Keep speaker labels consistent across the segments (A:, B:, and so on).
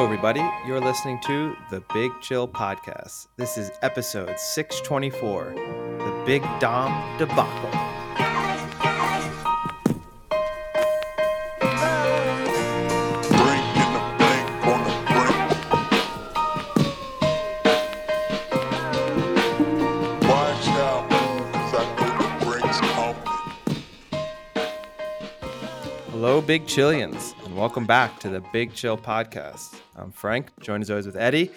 A: Hello, everybody. You're listening to the Big Chill Podcast. This is episode 624 The Big Dom Debacle. Hello, Big Chillians, and welcome back to the Big Chill Podcast. I'm Frank, joined as always with Eddie.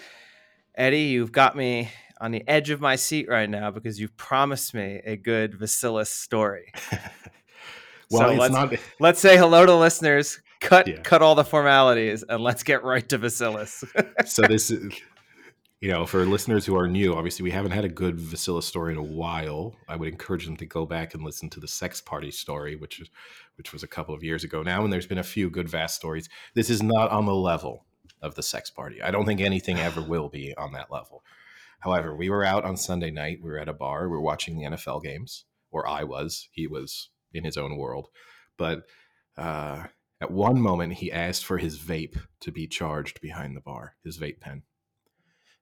A: Eddie, you've got me on the edge of my seat right now because you've promised me a good Vasilis story.
B: Well,
A: So
B: it's
A: let's-
B: not.
A: Let's say hello to listeners. Cut,
B: Yeah.
A: cut all the formalities, and let's get right to Vasilis.
B: So this is, you know, for listeners who are new, obviously we haven't had a good Vasilis story in a while. I would encourage them to go back and listen to the sex party story, which is, which was a couple of years ago now. And there's been a few good Vass stories. This is not on the level of the sex party. I don't think anything ever will be on that level. However, we were out on Sunday night. We were at a bar. We were watching the NFL games, or I was. He was in his own world, but. Uh, At one moment, he asked for his vape to be charged behind the bar, his vape pen.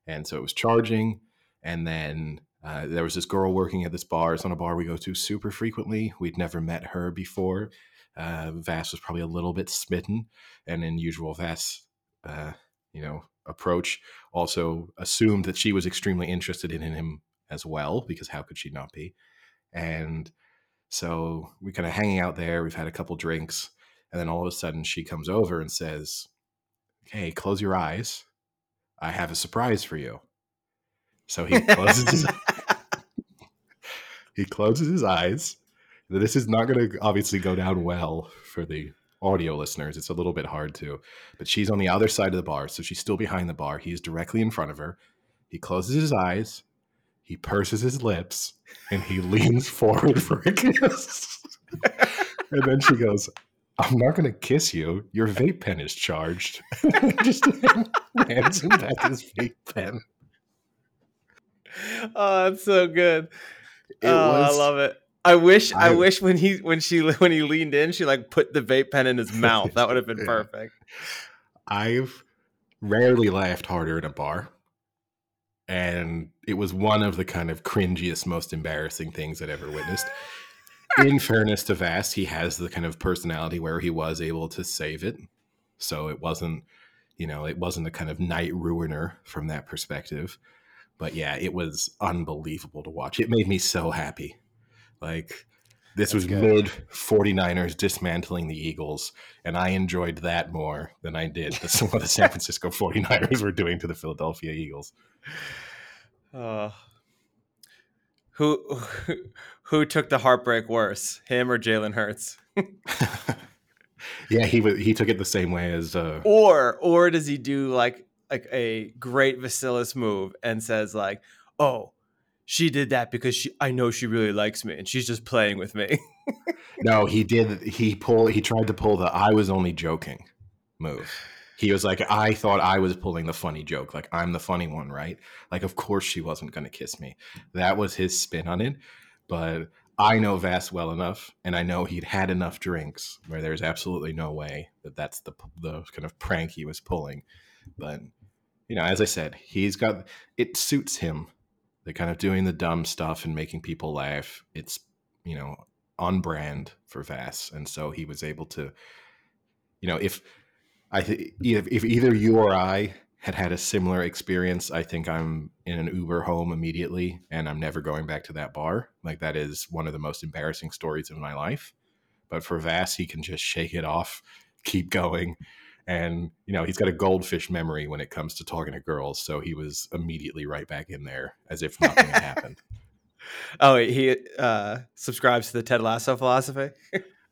B: And so it was charging. And then uh, there was this girl working at this bar. It's on a bar we go to super frequently. We'd never met her before. Uh, Vass was probably a little bit smitten. And in usual Vass, uh, you know, approach, also assumed that she was extremely interested in him as well, because how could she not be? And so we're kind of hanging out there. We've had a couple drinks. And then all of a sudden she comes over and says, Hey, close your eyes. I have a surprise for you. So he closes his, he closes his eyes. This is not going to obviously go down well for the audio listeners. It's a little bit hard to. But she's on the other side of the bar, so she's still behind the bar. He's directly in front of her. He closes his eyes, he purses his lips, and he leans forward for a kiss. and then she goes, I'm not going to kiss you. Your vape pen is charged. Just hands him back his vape pen.
A: oh, that's so good.
B: It
A: oh,
B: was-
A: I love it. I wish I,
B: I-
A: wish when he when she when he leaned in, she like put the vape pen in his mouth. That would have been perfect.
B: I've rarely laughed harder in a bar. And it was one of the kind of cringiest, most embarrassing things I'd ever witnessed. In fairness to Vass, he has the kind of personality where he was able to save it. So it wasn't, you know, it wasn't a kind of night ruiner from that perspective. But yeah, it was unbelievable to watch. It made me so happy. Like, this was
A: good.
B: mid 49ers dismantling the Eagles, and I enjoyed that more than I did the, what the San Francisco 49ers were doing to the Philadelphia Eagles.
A: Oh. Who who took the heartbreak worse, him or Jalen Hurts?
B: yeah, he he took it the same way as uh,
A: Or or does he do like like a great Vasilis move and says like, "Oh, she did that because she I know she really likes me and she's just playing with me."
B: No, he did. He pull. He tried to pull the "I was only joking" move. He was like, "I thought I was pulling the funny joke. Like I'm the funny one, right? Like, of course she wasn't going to kiss me." That was his spin on it. But I know Vass well enough, and I know he'd had enough drinks where there's absolutely no way that that's the the kind of prank he was pulling. But you know, as I said, he's got it suits him. The kind of doing the dumb stuff and making people laugh. It's you know on brand for Vass, and so he was able to, you know, if I if, if either you or I had had a similar experience, I think I'm in an Uber home immediately, and I'm never going back to that bar. Like that is one of the most embarrassing stories of my life. But for Vass, he can just shake it off, keep going, and you know he's got a goldfish memory when it comes to talking to girls. So he was immediately right back in there as if nothing had happened.
A: oh, he uh subscribes to the Ted Lasso philosophy.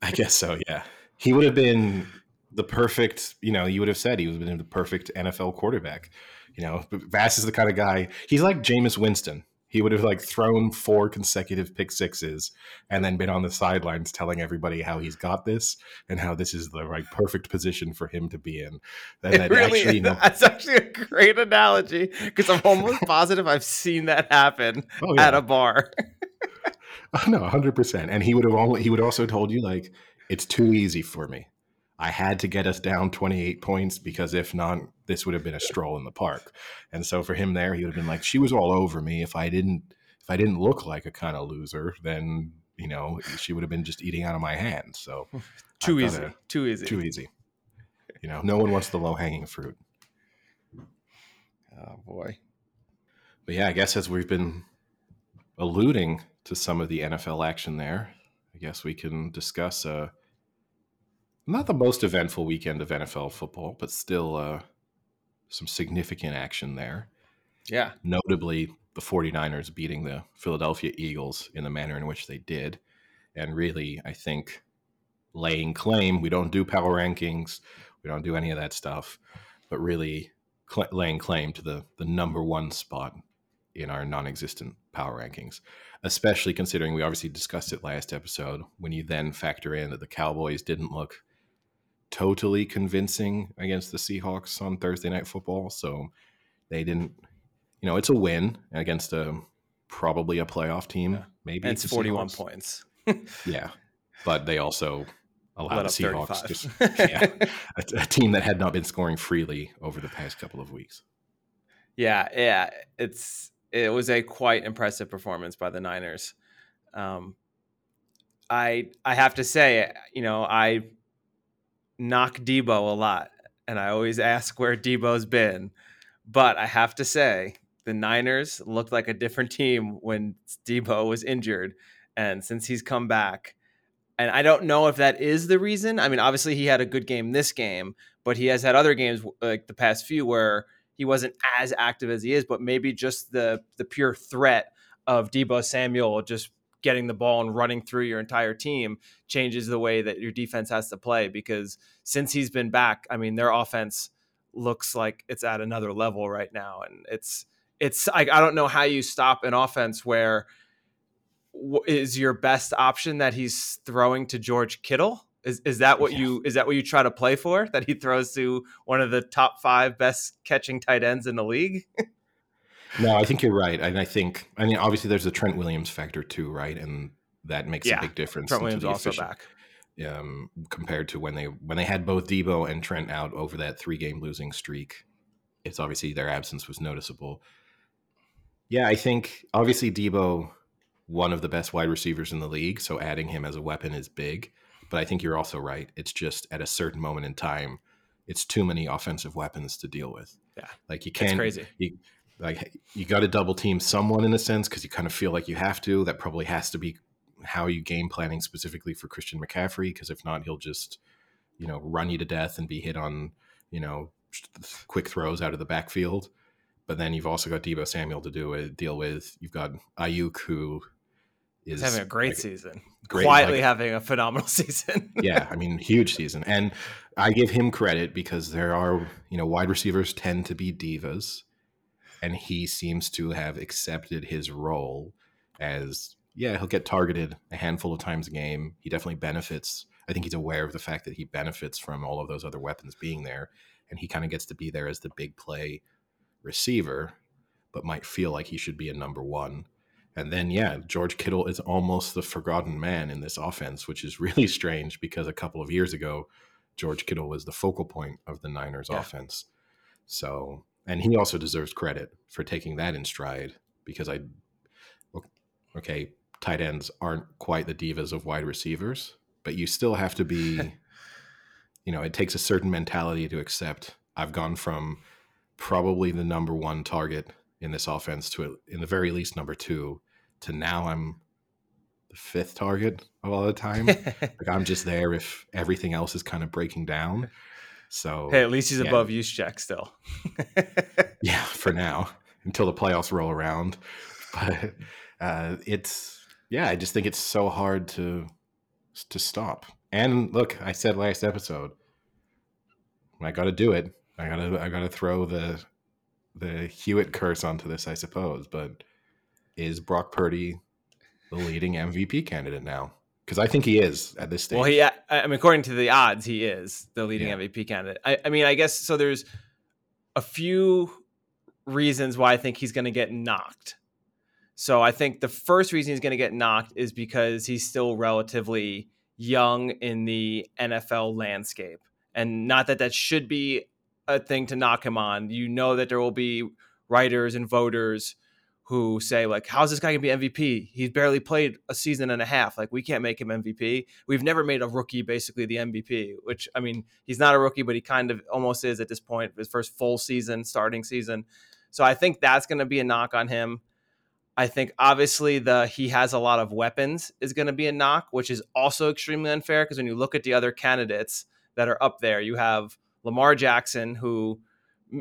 B: I guess so. Yeah, he would have been the perfect. You know, you would have said he would have been the perfect NFL quarterback. You know, but Vass is the kind of guy. He's like Jameis Winston. He would have like thrown four consecutive pick sixes and then been on the sidelines telling everybody how he's got this and how this is the right perfect position for him to be in. And
A: It really
B: actually, you know,
A: that's actually a great analogy because I'm almost positive I've seen that happen
B: oh,
A: at a bar.
B: no, hundred percent. And he would have only he would also told you like it's too easy for me. I had to get us down 28 points because if not, this would have been a stroll in the park. And so for him there, he would have been like, she was all over me. If I didn't, if I didn't look like a kind of loser, then you know she would have been just eating out of my hand. So
A: Too easy. Too easy.
B: too easy. You know, no one wants the low hanging fruit.
A: Oh boy.
B: But yeah, I guess as we've been alluding to some of the NFL action there, I guess we can discuss uh not the most eventful weekend of NFL football, but still uh some significant action there.
A: Yeah.
B: Notably the 49ers beating the Philadelphia Eagles in the manner in which they did. And really, I think laying claim, we don't do power rankings, we don't do any of that stuff, but really cl- laying claim to the the number one spot in our non-existent power rankings especially considering we obviously discussed it last episode when you then factor in that the cowboys didn't look totally convincing against the seahawks on thursday night football so they didn't you know it's a win against a probably a playoff team
A: Yeah.
B: maybe
A: And it's 41
B: Seahawks.
A: points.
B: yeah but they also allowed the seahawks just yeah, a, a team that had not been scoring freely over the past couple of weeks
A: Yeah, yeah, it's it was a quite impressive performance by the Niners. Um, I I have to say, you know, I knock Deebo a lot, and I always ask where Deebo's been, but I have to say the Niners looked like a different team when Deebo was injured, and since he's come back. And I don't know if that is the reason. I mean, obviously he had a good game this game, but he has had other games like the past few where he wasn't as active as he is, but maybe just the the pure threat of Deebo Samuel just getting the ball and running through your entire team changes the way that your defense has to play because since he's been back, I mean their offense looks like it's at another level right now and it's it's I, I don't know how you stop an offense where is your best option that he's throwing to George Kittle? Is is that what
B: Yeah.
A: you is that what you try to play for? That he throws to one of the top five best catching tight ends in the league?
B: No, I think you're right, and I think I mean obviously there's the Trent Williams factor too, right? And that makes
A: Yeah,
B: a big difference.
A: Trent Williams also back.
B: um, compared to when they when they had both Deebo and Trent out over that three game losing streak. It's obviously their absence was noticeable. Yeah, I think obviously Deebo, one of the best wide receivers in the league, so adding him as a weapon is big. But I think you're also right. It's just at a certain moment in time, it's too many offensive weapons to deal with.
A: Yeah.
B: like you can't
A: crazy.
B: you like you got to double team someone in a sense because you kind of feel like you have to. That probably has to be how you game planning specifically for Christian McCaffrey because if not, he'll just you know run you to death and be hit on you know quick throws out of the backfield. But then you've also got Deebo Samuel to do it, deal with. You've got Aiyuk who is
A: having a great
B: like,
A: season.
B: great,
A: Quietly
B: like-
A: having a phenomenal season.
B: yeah, I mean, huge season. And I give him credit because there are, you know, wide receivers tend to be divas. And he seems to have accepted his role as, yeah, he'll get targeted a handful of times a game. He definitely benefits. I think he's aware of the fact that he benefits from all of those other weapons being there. And he kind of gets to be there as the big play receiver, but might feel like he should be a number one. And then, yeah, George Kittle is almost the forgotten man in this offense, which is really strange because a couple of years ago, George Kittle was the focal point of the Niners
A: Yeah.
B: offense. So, and he also deserves credit for taking that in stride because I, okay, tight ends aren't quite the divas of wide receivers, but you still have to be, you know, it takes a certain mentality to accept I've gone from probably the number one target in this offense to in the very least number two to now I'm the fifth target of all the time. like I'm just there if everything else is kind of breaking down. So
A: hey, at least he's
B: Yeah.
A: above Juszczyk still.
B: yeah, for now until the playoffs roll around. But uh, it's yeah, I just think it's so hard to to stop. And look, I said last episode, I got to do it. I gotta I gotta throw the the Hewitt curse onto this, I suppose. But is Brock Purdy the leading MVP candidate now? Because I think he is at this stage.
A: Well, he, I I mean, according to the odds, he is the leading
B: Yeah.
A: MVP candidate. I, I mean, I guess so. There's a few reasons why I think he's going to get knocked. So I think the first reason he's going to get knocked is because he's still relatively young in the NFL landscape. And not that that should be a thing to knock him on. You know that there will be writers and voters who say like how's this guy to be MVP? He's barely played a season and a half. Like we can't make him MVP. We've never made a rookie basically the MVP, which I mean, he's not a rookie but he kind of almost is at this point, his first full season, starting season. So I think that's to be a knock on him. I think obviously the he has a lot of weapons is to be a knock, which is also extremely unfair because when you look at the other candidates that are up there, you have Lamar Jackson who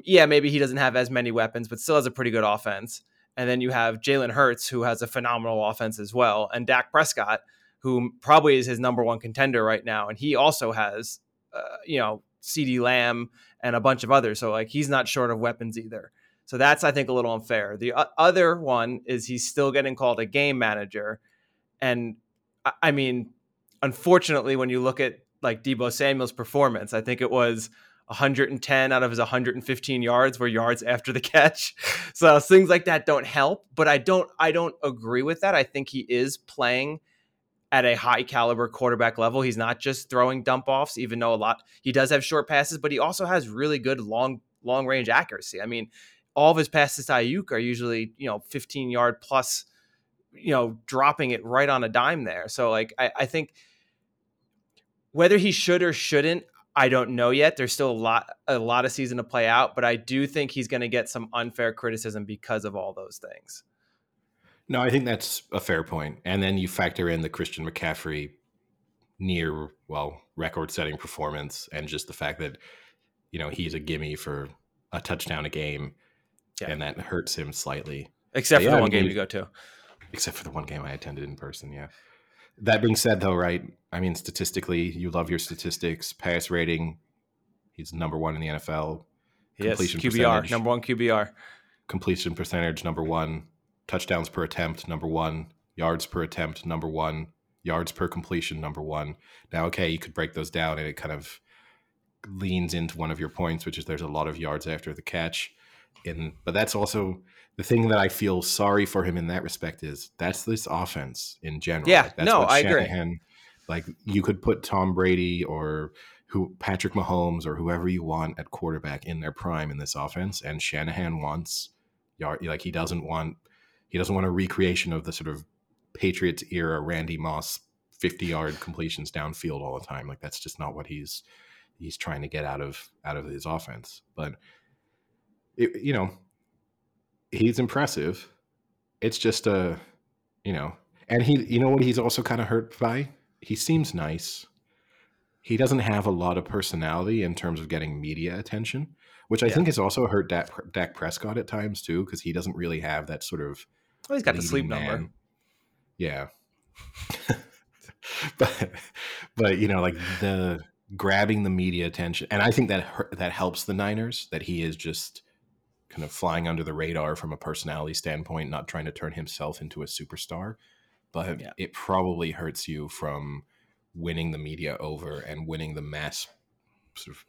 A: yeah, maybe he doesn't have as many weapons, but still has a pretty good offense. And then you have Jalen Hurts, who has a phenomenal offense as well, and Dak Prescott, who probably is his number one contender right now, and he also has, uh, you know, CeeDee Lamb and a bunch of others. So like he's not short of weapons either. So that's I think a little unfair. The other one is he's still getting called a game manager, and I mean, unfortunately, when you look at like Deebo Samuel's performance, I think it was 110 out of his 115 yards were yards after the catch. So things like that don't help, but I don't I don't agree with that. I think he is playing at a high caliber quarterback level. He's not just throwing dump offs, even though a lot he does have short passes, but he also has really good long long range accuracy. I mean, all of his passes to Aiyuk are usually, you know, 15 yard plus, you know, dropping it right on a dime there. So like I, I think whether he should or shouldn't, I don't know yet. There's still a lot a lot of season to play out, but I do think he's going to get some unfair criticism because of all those things.
B: No, I think that's a fair point. And then you factor in the Christian McCaffrey near well record-setting performance and just the fact that you know he's a gimme for a touchdown a game yeah. and that hurts him slightly.
A: Except but for yeah, the one game you go to.
B: Except for the one game I attended in person, yeah. That being said, though, right? I mean, statistically, you love your statistics. Pass rating, he's number one in the NFL.
A: Yes, QBR, number one QBR.
B: Completion percentage, number one. Touchdowns per attempt, number one. Yards per attempt, number one. Yards per completion, number one. Now, okay, you could break those down and it kind of leans into one of your points, which is there's a lot of yards after the catch. And but that's also the thing that I feel sorry for him in that respect is that's this offense in general.
A: Yeah,
B: like
A: no, I Shanahan, agree.
B: Like you could put Tom Brady or who Patrick Mahomes or whoever you want at quarterback in their prime in this offense, and Shanahan wants yard like he doesn't want he doesn't want a recreation of the sort of Patriots era Randy Moss fifty yard completions downfield all the time. Like that's just not what he's he's trying to get out of out of his offense. But it, you know he's impressive. It's just a, you know, and he, you know what, he's also kind of hurt by. He seems nice. He doesn't have a lot of personality in terms of getting media attention, which I yeah. think has also hurt Dak, Dak Prescott at times too, because he doesn't really have that sort of.
A: Well, he's got the sleep man. number.
B: Yeah, but but you know, like the grabbing the media attention, and I think that that helps the Niners that he is just kind of flying under the radar from a personality standpoint, not trying to turn himself into a superstar. But yeah. it probably hurts you from winning the media over and winning the mass sort of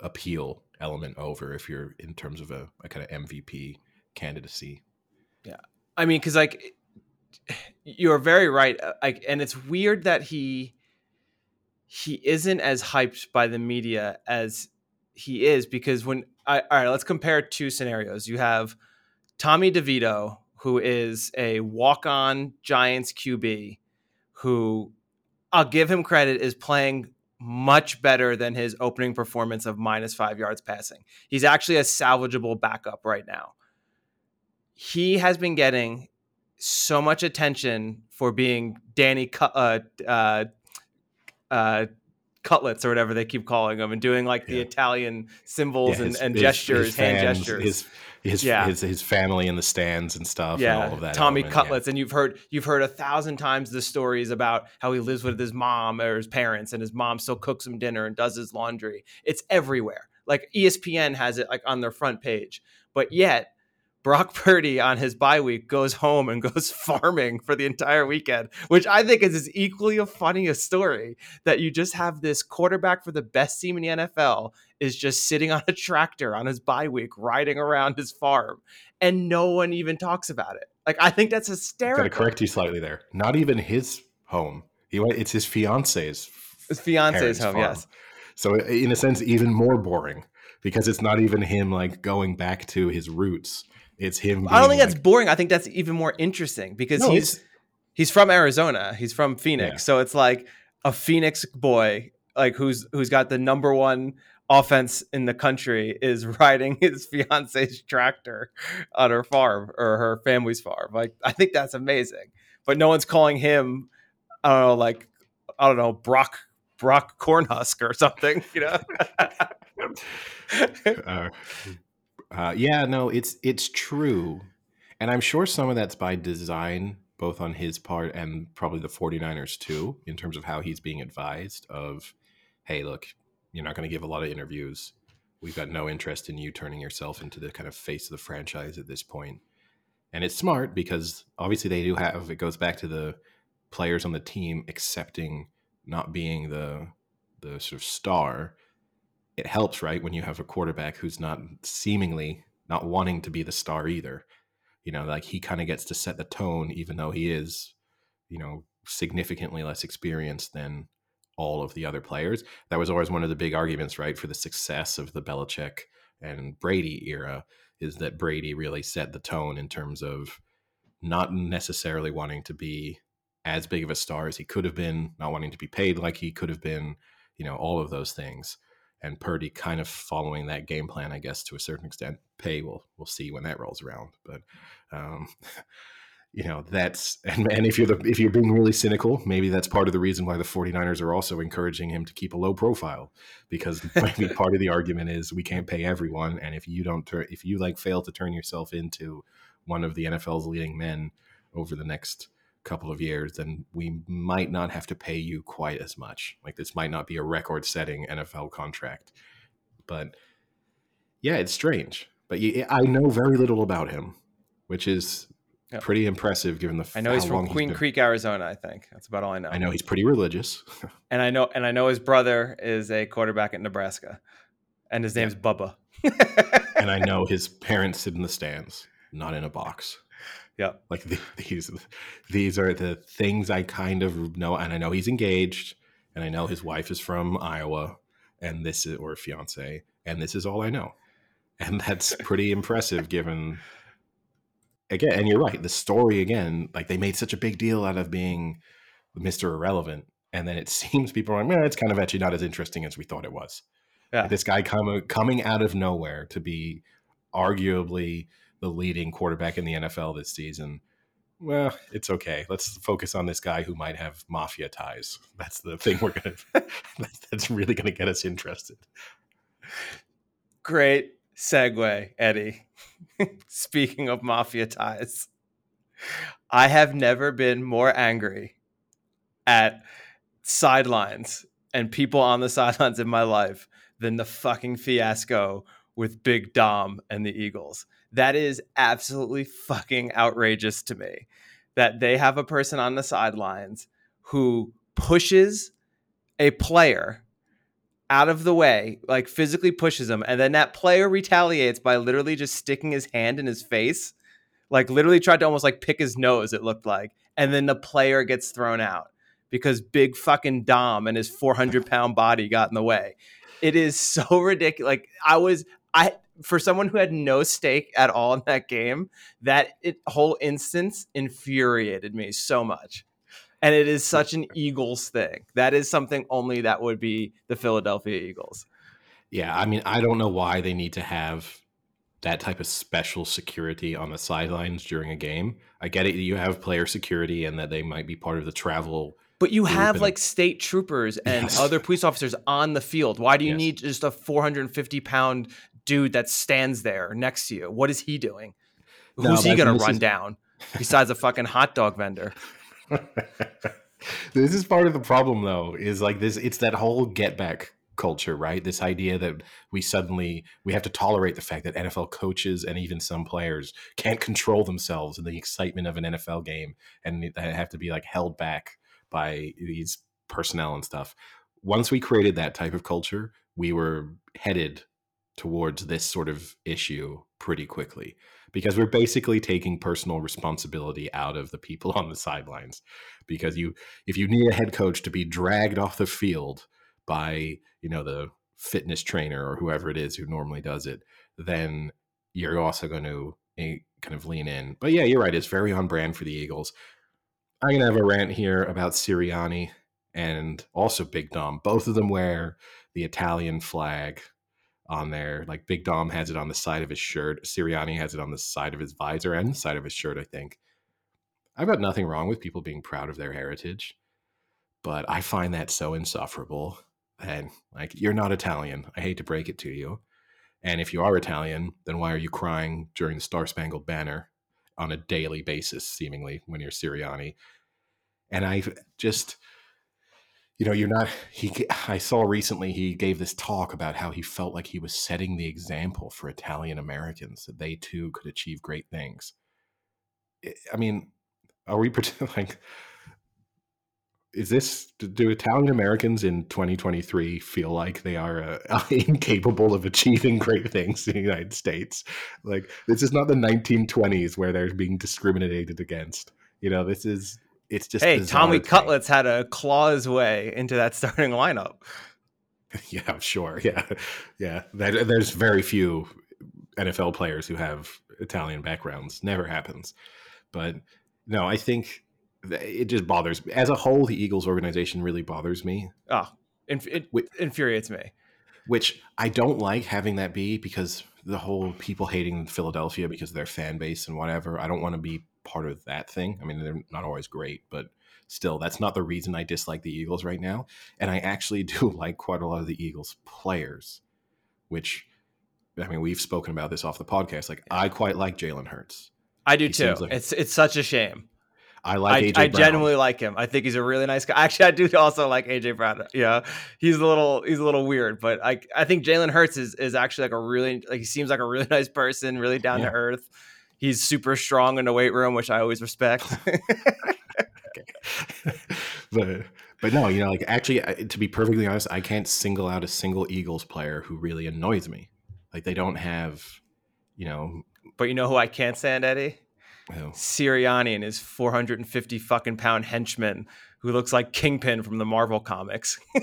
B: appeal element over if you're in terms of a, a kind of MVP candidacy.
A: Yeah. I mean, because like you're very right. Uh, like, and it's weird that he he isn't as hyped by the media as he is because when I, all right, let's compare two scenarios. You have Tommy DeVito, who is a walk-on Giants QB, who I'll give him credit is playing much better than his opening performance of minus five yards passing. He's actually a salvageable backup right now. He has been getting so much attention for being Danny uh, uh, uh, cutlets or whatever they keep calling them and doing like the Italian symbols yeah, his, and, and his, gestures, his fans, hand gestures.
B: His, his, yeah. his, his family in the stands and stuff yeah. and all of that.
A: Tommy element, Cutlets. Yeah. And you've heard you've heard a thousand times the stories about how he lives with his mom or his parents and his mom still cooks him dinner and does his laundry. It's everywhere. Like ESPN has it like on their front page. But yet Brock Purdy on his bye week goes home and goes farming for the entire weekend, which I think is as equally a funny a story that you just have this quarterback for the best team in the NFL is just sitting on a tractor on his bye week, riding around his farm, and no one even talks about it. Like I think that's hysterical.
B: Got to correct you slightly there. Not even his home. He went. It's his fiance's.
A: His fiance's home. Farm. Yes.
B: so in a sense, even more boring because it's not even him like going back to his roots. It's him.
A: I don't think
B: being,
A: that's boring. I think that's even more interesting because
B: No,
A: he's he's from Arizona. He's from Phoenix.
B: Yeah.
A: So it's like a Phoenix boy, like who's who's got the number one offense in the country is riding his fiance's tractor on her farm or her family's farm. Like I think that's amazing. But no one's calling him I don't know, like I don't know, Brock Brock Cornhusk or something, you know?
B: uh, uh, yeah, no, it's it's true. And I'm sure some of that's by design, both on his part and probably the 49ers too, in terms of how he's being advised of, hey, look, you're not going to give a lot of interviews. We've got no interest in you turning yourself into the kind of face of the franchise at this point. And it's smart because obviously they do have it goes back to the players on the team accepting not being the the sort of star it helps, right, when you have a quarterback who's not seemingly not wanting to be the star either. You know, like he kind of gets to set the tone, even though he is, you know, significantly less experienced than all of the other players. That was always one of the big arguments, right, for the success of the Belichick and Brady era, is that Brady really set the tone in terms of not necessarily wanting to be as big of a star as he could have been, not wanting to be paid like he could have been, you know, all of those things and Purdy kind of following that game plan, I guess, to a certain extent. Pay we'll we'll see when that rolls around, but um, you know that's and, and if you're the if you're being really cynical, maybe that's part of the reason why the 49ers are also encouraging him to keep a low profile because maybe part of the argument is we can't pay everyone, and if you don't turn if you like fail to turn yourself into one of the NFL's leading men over the next couple of years, then we might not have to pay you quite as much. Like this might not be a record setting NFL contract. But yeah, it's strange. But I know very little about him, which is
A: Yeah.
B: pretty impressive given the
A: I know he's from Queen Creek, Arizona, I think. That's about all I know.
B: I know he's pretty religious.
A: And I know and I know his brother is a quarterback at Nebraska. And his
B: Yeah.
A: name's Bubba.
B: and I know his parents sit in the stands, not in a box.
A: Yeah.
B: Like the, these, these are the things I kind of know, and I know he's engaged, and I know his wife is from Iowa, and this is or fiance, and this is all I know, and that's pretty impressive given. Again, and you're right. The story again, like they made such a big deal out of being Mister Irrelevant, and then it seems people are like, man, it's kind of actually not as interesting as we thought it was.
A: Yeah.
B: This guy coming coming out of nowhere to be arguably the leading quarterback in the NFL this season. Well, it's okay. Let's focus on this guy who might have mafia ties. That's the thing we're gonna. that's, that's really gonna get us interested.
A: Great segue, Eddie. Speaking of mafia ties, I have never been more angry at sidelines and people on the sidelines in my life than the fucking fiasco with Big Dom and the Eagles. That is absolutely fucking outrageous to me that they have a person on the sidelines who pushes a player out of the way, like physically pushes him, and then that player retaliates by literally just sticking his hand in his face, like literally tried to almost like pick his nose. It looked like, and then the player gets thrown out because big fucking Dom and his 400 pound body got in the way. It is so ridiculous. Like I was, I for someone who had no stake at all in that game, that it, whole instance infuriated me so much and it is such an Eagles thing. That is something only that would be the Philadelphia Eagles.
B: Yeah, I mean, I don't know why they need to have that type of special security on the sidelines during a game. I get it, you have player security and that they might be part of the travel.
A: But you have
B: and-
A: like state troopers and
B: Yes.
A: other police officers on the field. Why do you
B: Yes.
A: need just a 450 pound dude that stands there next to you? What is he doing?
B: No,
A: Who's he going to run
B: is-
A: down besides a fucking hot dog vendor?
B: this is part of the problem though is like this it's that whole get back culture right this idea that we suddenly we have to tolerate the fact that nfl coaches and even some players can't control themselves in the excitement of an nfl game and have to be like held back by these personnel and stuff once we created that type of culture we were headed towards this sort of issue pretty quickly because we're basically taking personal responsibility out of the people on the sidelines because you if you need a head coach to be dragged off the field by you know the fitness trainer or whoever it is who normally does it, then you're also going to eh, kind of lean in. But yeah, you're right. It's very on brand for the Eagles. I'm gonna have a rant here about Sirianni and also Big Dom. Both of them wear the Italian flag on there. Like Big Dom has it on the side of his shirt. Sirianni has it on the side of his visor and the side of his shirt, I think. I've got nothing wrong with people being proud of their heritage, but I find that so insufferable. And like, you're not Italian. I hate to break it to you. And if you are Italian, then why are you crying during the Star Spangled Banner on a daily basis, seemingly, when you're Sirianni? And I just, you know, you're not. He, I saw recently he gave this talk about how he felt like he was setting the example for Italian Americans that they too could achieve great things. I- mean, are we like? Is this do Italian Americans in 2023 feel like they are uh, incapable of achieving great things in the United States? Like this is not the 1920s where they're being discriminated against. You know, this is it's just
A: hey, Tommy. Cutlets had a claw his way into that starting lineup.
B: Yeah, sure. Yeah, yeah. That, there's very few NFL players who have Italian backgrounds. Never happens. But no, I think it just bothers me. As a whole, the Eagles organization really bothers me,
A: Oh, it infuriates me.
B: which I don't like having that be because the whole people hating Philadelphia because of their fan base and whatever. I don't want to be part of that thing. I mean, they're not always great, but still, that's not the reason I dislike the Eagles right now. And I actually do like quite a lot of the Eagles players, which I mean, we've spoken about this off the podcast. Like, I quite like Jalen Hurts.
A: I do
B: He
A: too.
B: like-
A: it's it's such a shame.
B: I like
A: I, I genuinely like him. I think he's a really nice guy. Actually, I do also like AJ Brown. Yeah, he's a little he's a little weird, but I I think Jalen Hurts is is actually like a really like he seems like a really nice person, really down
B: Yeah.
A: to earth. He's super strong in the weight room, which I always respect.
B: but but no, you know, like actually, to be perfectly honest, I can't single out a single Eagles player who really annoys me. Like they don't have, you know,
A: but you know who I can't stand, Eddie?
B: know,
A: Sirianni and his 450 fucking pound henchman who looks like Kingpin from the Marvel comics.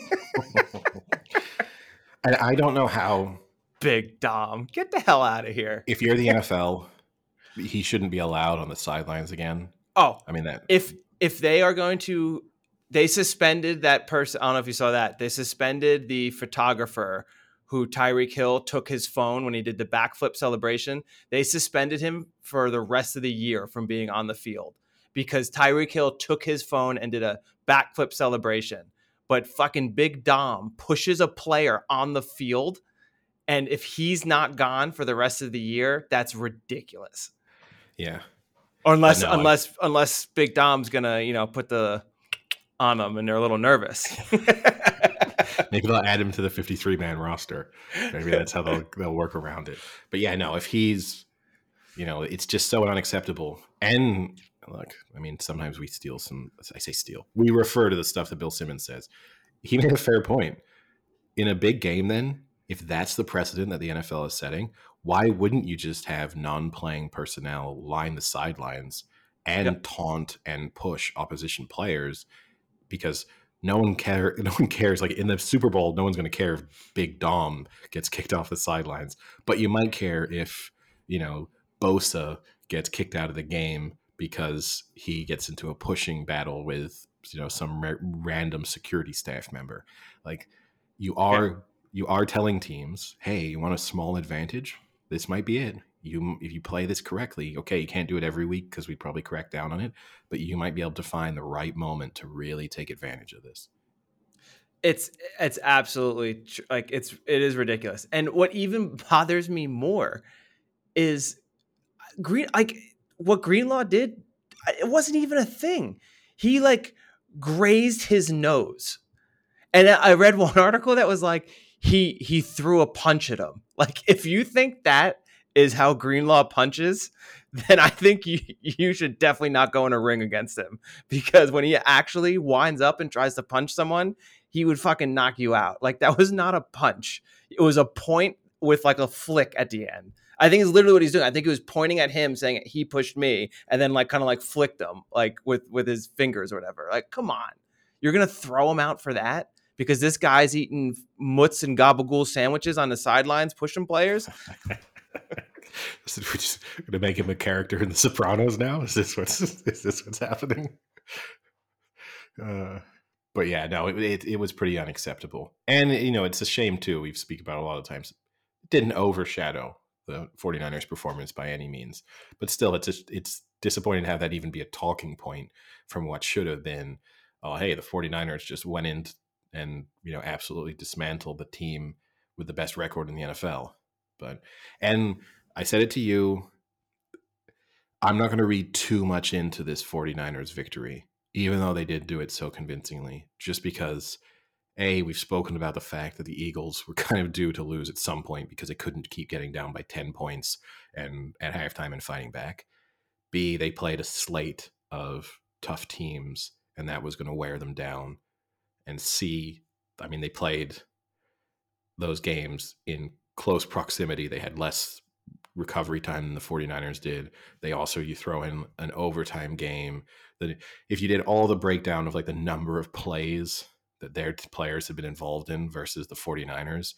B: and I don't know how.
A: Big Dom, get the hell out of here.
B: If you're the NFL, he shouldn't be allowed on the sidelines again.
A: Oh,
B: I mean that.
A: if if they are going to they suspended that person i don't know if you saw that they suspended the photographer who tyreek hill took his phone when he did the backflip celebration they suspended him for the rest of the year from being on the field because tyreek hill took his phone and did a backflip celebration but fucking big dom pushes a player on the field and if he's not gone for the rest of the year that's ridiculous
B: Yeah,
A: or unless
B: no, I-
A: unless unless Big Dom's gonna you know put the on them and they're a little nervous.
B: maybe they'll add him to the 53 man roster. Maybe that's how they'll they'll work around it. But yeah, no, if he's, you know, it's just so unacceptable. And look, I mean, sometimes we steal some. I say steal. We refer to the stuff that Bill Simmons says. He made a fair point. In a big game, then, if that's the precedent that the NFL is setting, why wouldn't you just have non-playing personnel line the sidelines and
A: Yep.
B: taunt and push opposition players? Because no one care. No one cares. Like in the Super Bowl, no one's going to care if Big Dom gets kicked off the sidelines, but you might care if you know Bosa gets kicked out of the game because he gets into a pushing battle with you know some ra- random security staff member. Like you are you are telling teams, hey, you want a small advantage? This might be it. You if you play this correctly, okay, you can't do it every week because we'd probably crack down on it, but you might be able to find the right moment to really take advantage of this.
A: it's it's absolutely tr- like it's it is ridiculous. And what even bothers me more is green like what Greenlaw did. It wasn't even a thing. He like grazed his nose, and I read one article that was like he he threw a punch at him. Like if you think that is how Greenlaw punches, then I think you you should definitely not go in a ring against him because when he actually winds up and tries to punch someone, he would fucking knock you out. Like that was not a punch. It was a point with like a flick at the end. I think it's literally what he's doing. I think he was pointing at him saying he pushed me and then like kind of like flicked him like with with his fingers or whatever. Like come on. You're to throw him out for that? Because this guy's eating mutts and gabagool sandwiches on the sidelines, pushing players.
B: We're just gonna make him a character in The Sopranos now? Is this what's is this what's happening? Uh, but yeah, no, it, it it was pretty unacceptable, and you know it's a shame too. We've speak about a lot of times. It didn't overshadow the 49ers performance by any means, but still, it's just, it's disappointing to have that even be a talking point from what should have been. Oh, hey, the 49ers just went in and you know absolutely dismantle the team with the best record in the NFL. But and I said it to you. I'm not going to read too much into this 49ers victory, even though they did do it so convincingly, just because A, we've spoken about the fact that the Eagles were kind of due to lose at some point because they couldn't keep getting down by 10 points and at halftime and fighting back. B, they played a slate of tough teams and that was going to wear them down. And see. I mean, they played those games in close proximity. They had less recovery time than the 49ers did. They also you throw in an overtime game that if you did all the breakdown of like the number of plays that their players have been involved in versus the 49ers,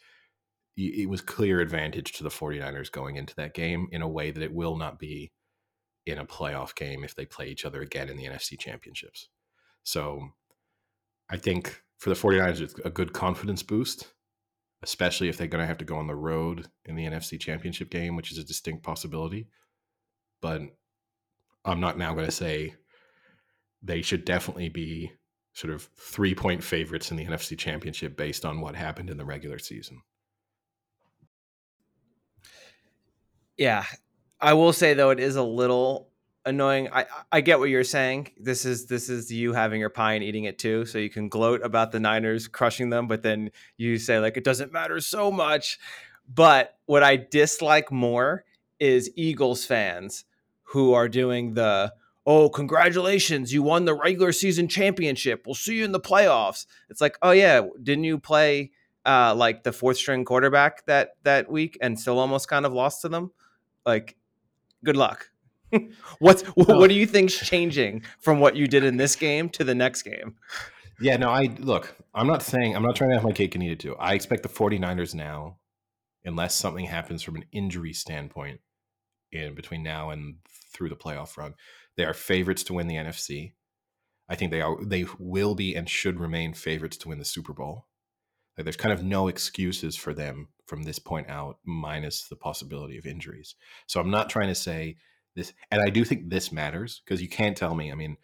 B: it was clear advantage to the 49ers going into that game in a way that it will not be in a playoff game if they play each other again in the NFC championships. So I think for the 49ers, it's a good confidence boost, especially if they're going to have to go on the road in the NFC championship game, which is a distinct possibility. But I'm not now going to say they should definitely be sort of three point favorites in the NFC championship based on what happened in the regular season.
A: Yeah, I will say though it is a little annoying. I I get what you're saying. This is this is you having your pie and eating it too, so you can gloat about the Niners crushing them, but then you say like it doesn't matter so much. But what I dislike more is Eagles fans who are doing the oh congratulations you won the regular season championship we'll see you in the playoffs it's like oh yeah didn't you play uh like the fourth string quarterback that that week and still almost kind of lost to them like good luck what's what oh. do you think's changing from what you did in this game to the next game
B: Yeah, no, I look, I'm not saying I'm not trying to have my cake and eat it too. I expect the 49ers now, unless something happens from an injury standpoint in between now and through the playoff run, they are favorites to win the NFC. I think they are they will be and should remain favorites to win the Super Bowl. Like there's kind of no excuses for them from this point out, minus the possibility of injuries. So I'm not trying to say this, and I do think this matters because you can't tell me. I mean,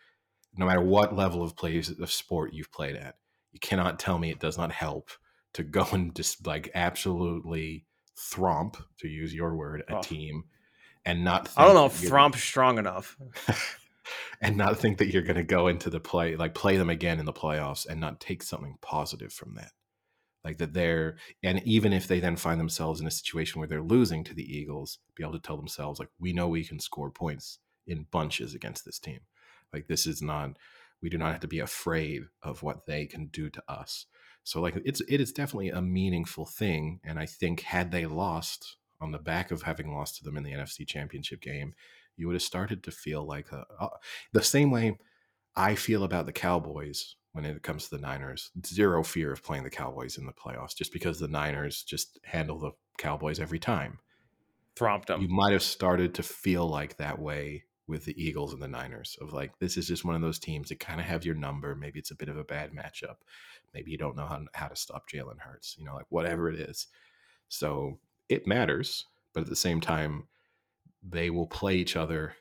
B: no matter what level of plays of sport you've played at, you cannot tell me it does not help to go and just like absolutely thromp, to use your word, a
A: Oh.
B: team, and not.
A: i don't know if thromp's strong enough
B: and not think that you're going to go into the play like play them again in the playoffs and not take something positive from that like that they're and even if they then find themselves in a situation where they're losing to the eagles be able to tell themselves like we know we can score points in bunches against this team. Like this is not we do not have to be afraid of what they can do to us. So like it's it is definitely a meaningful thing and i think had they lost on the back of having lost to them in the nfc championship game you would have started to feel like a, uh, the same way I feel about the Cowboys when it comes to the Niners. Zero fear of playing the Cowboys in the playoffs just because the Niners just handle the Cowboys every time.
A: thromped them.
B: You might have started to feel like that way with the Eagles and the Niners of like this is just one of those teams that kind of have your number. Maybe it's a bit of a bad matchup. Maybe you don't know how, how to stop Jalen Hurts, you know, like whatever it is. So it matters, but at the same time, they will play each other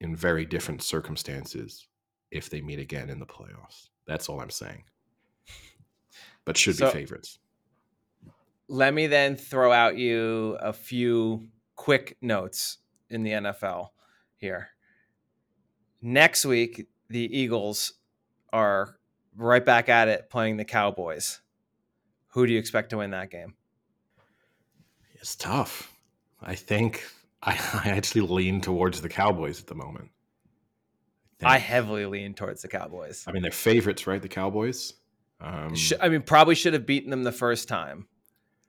B: in very different circumstances if they meet again in the playoffs. That's all I'm saying. But should
A: So-
B: be favorites.
A: let me then throw out you a few quick notes in the NFL here. Next week, the Eagles are right back at it playing the Cowboys. Who do you expect to win that game?
B: It's tough. I think I, I actually lean towards the Cowboys at the moment.
A: I heavily lean towards the Cowboys.
B: I mean, they're favorites, right? The Cowboys. Um,
A: I mean, probably should have beaten them the first time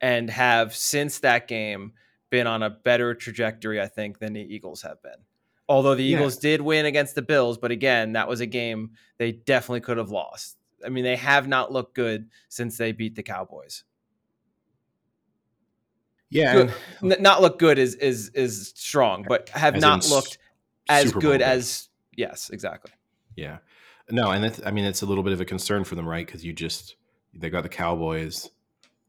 A: and have since that game been on a better trajectory, I think, than the Eagles have been. Although the
B: Yeah.
A: Eagles did win against the Bills, but again, that was a game they definitely could have lost. I mean, they have not looked good since they beat the Cowboys.
B: Yeah,
A: Good. not look good is is is strong, but have
B: As
A: not looked as good
B: Bowl
A: as yes, exactly.
B: Yeah. No, and that's, I mean, it's a little bit of a concern for them, right? Because you just, they got the Cowboys,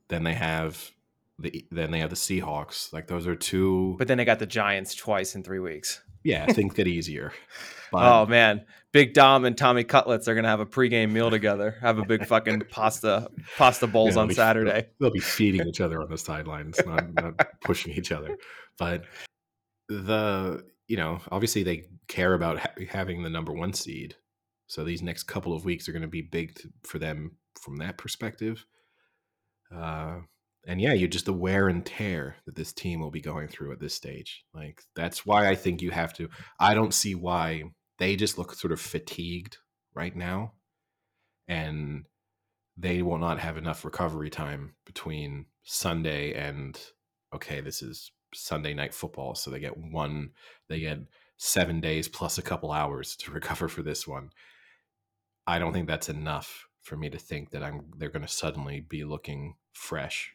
B: then they have the, then they have the Seahawks. Like those are two,
A: But then they got the Giants twice in three weeks.
B: yeah, things get easier. But,
A: oh man, Big Dom and Tommy Cutlets are gonna have a pregame meal together. Have a big fucking pasta pasta bowls
B: Yeah,
A: on
B: they-
A: Saturday.
B: They'll be feeding each other on the sidelines, not, not pushing each other. But the, you know, obviously they care about ha- having the number one seed. So these next couple of weeks are going to be big for them from that perspective. Uh, and yeah, you just the wear and tear that this team will be going through at this stage. Like that's why I think you have to. I don't see why they just look sort of fatigued right now, and they will not have enough recovery time between Sunday and okay, this is Sunday night football, so they get one, they get seven days plus a couple hours to recover for this one. I don't think that's enough for me to think that I'm they're going to suddenly be looking fresh.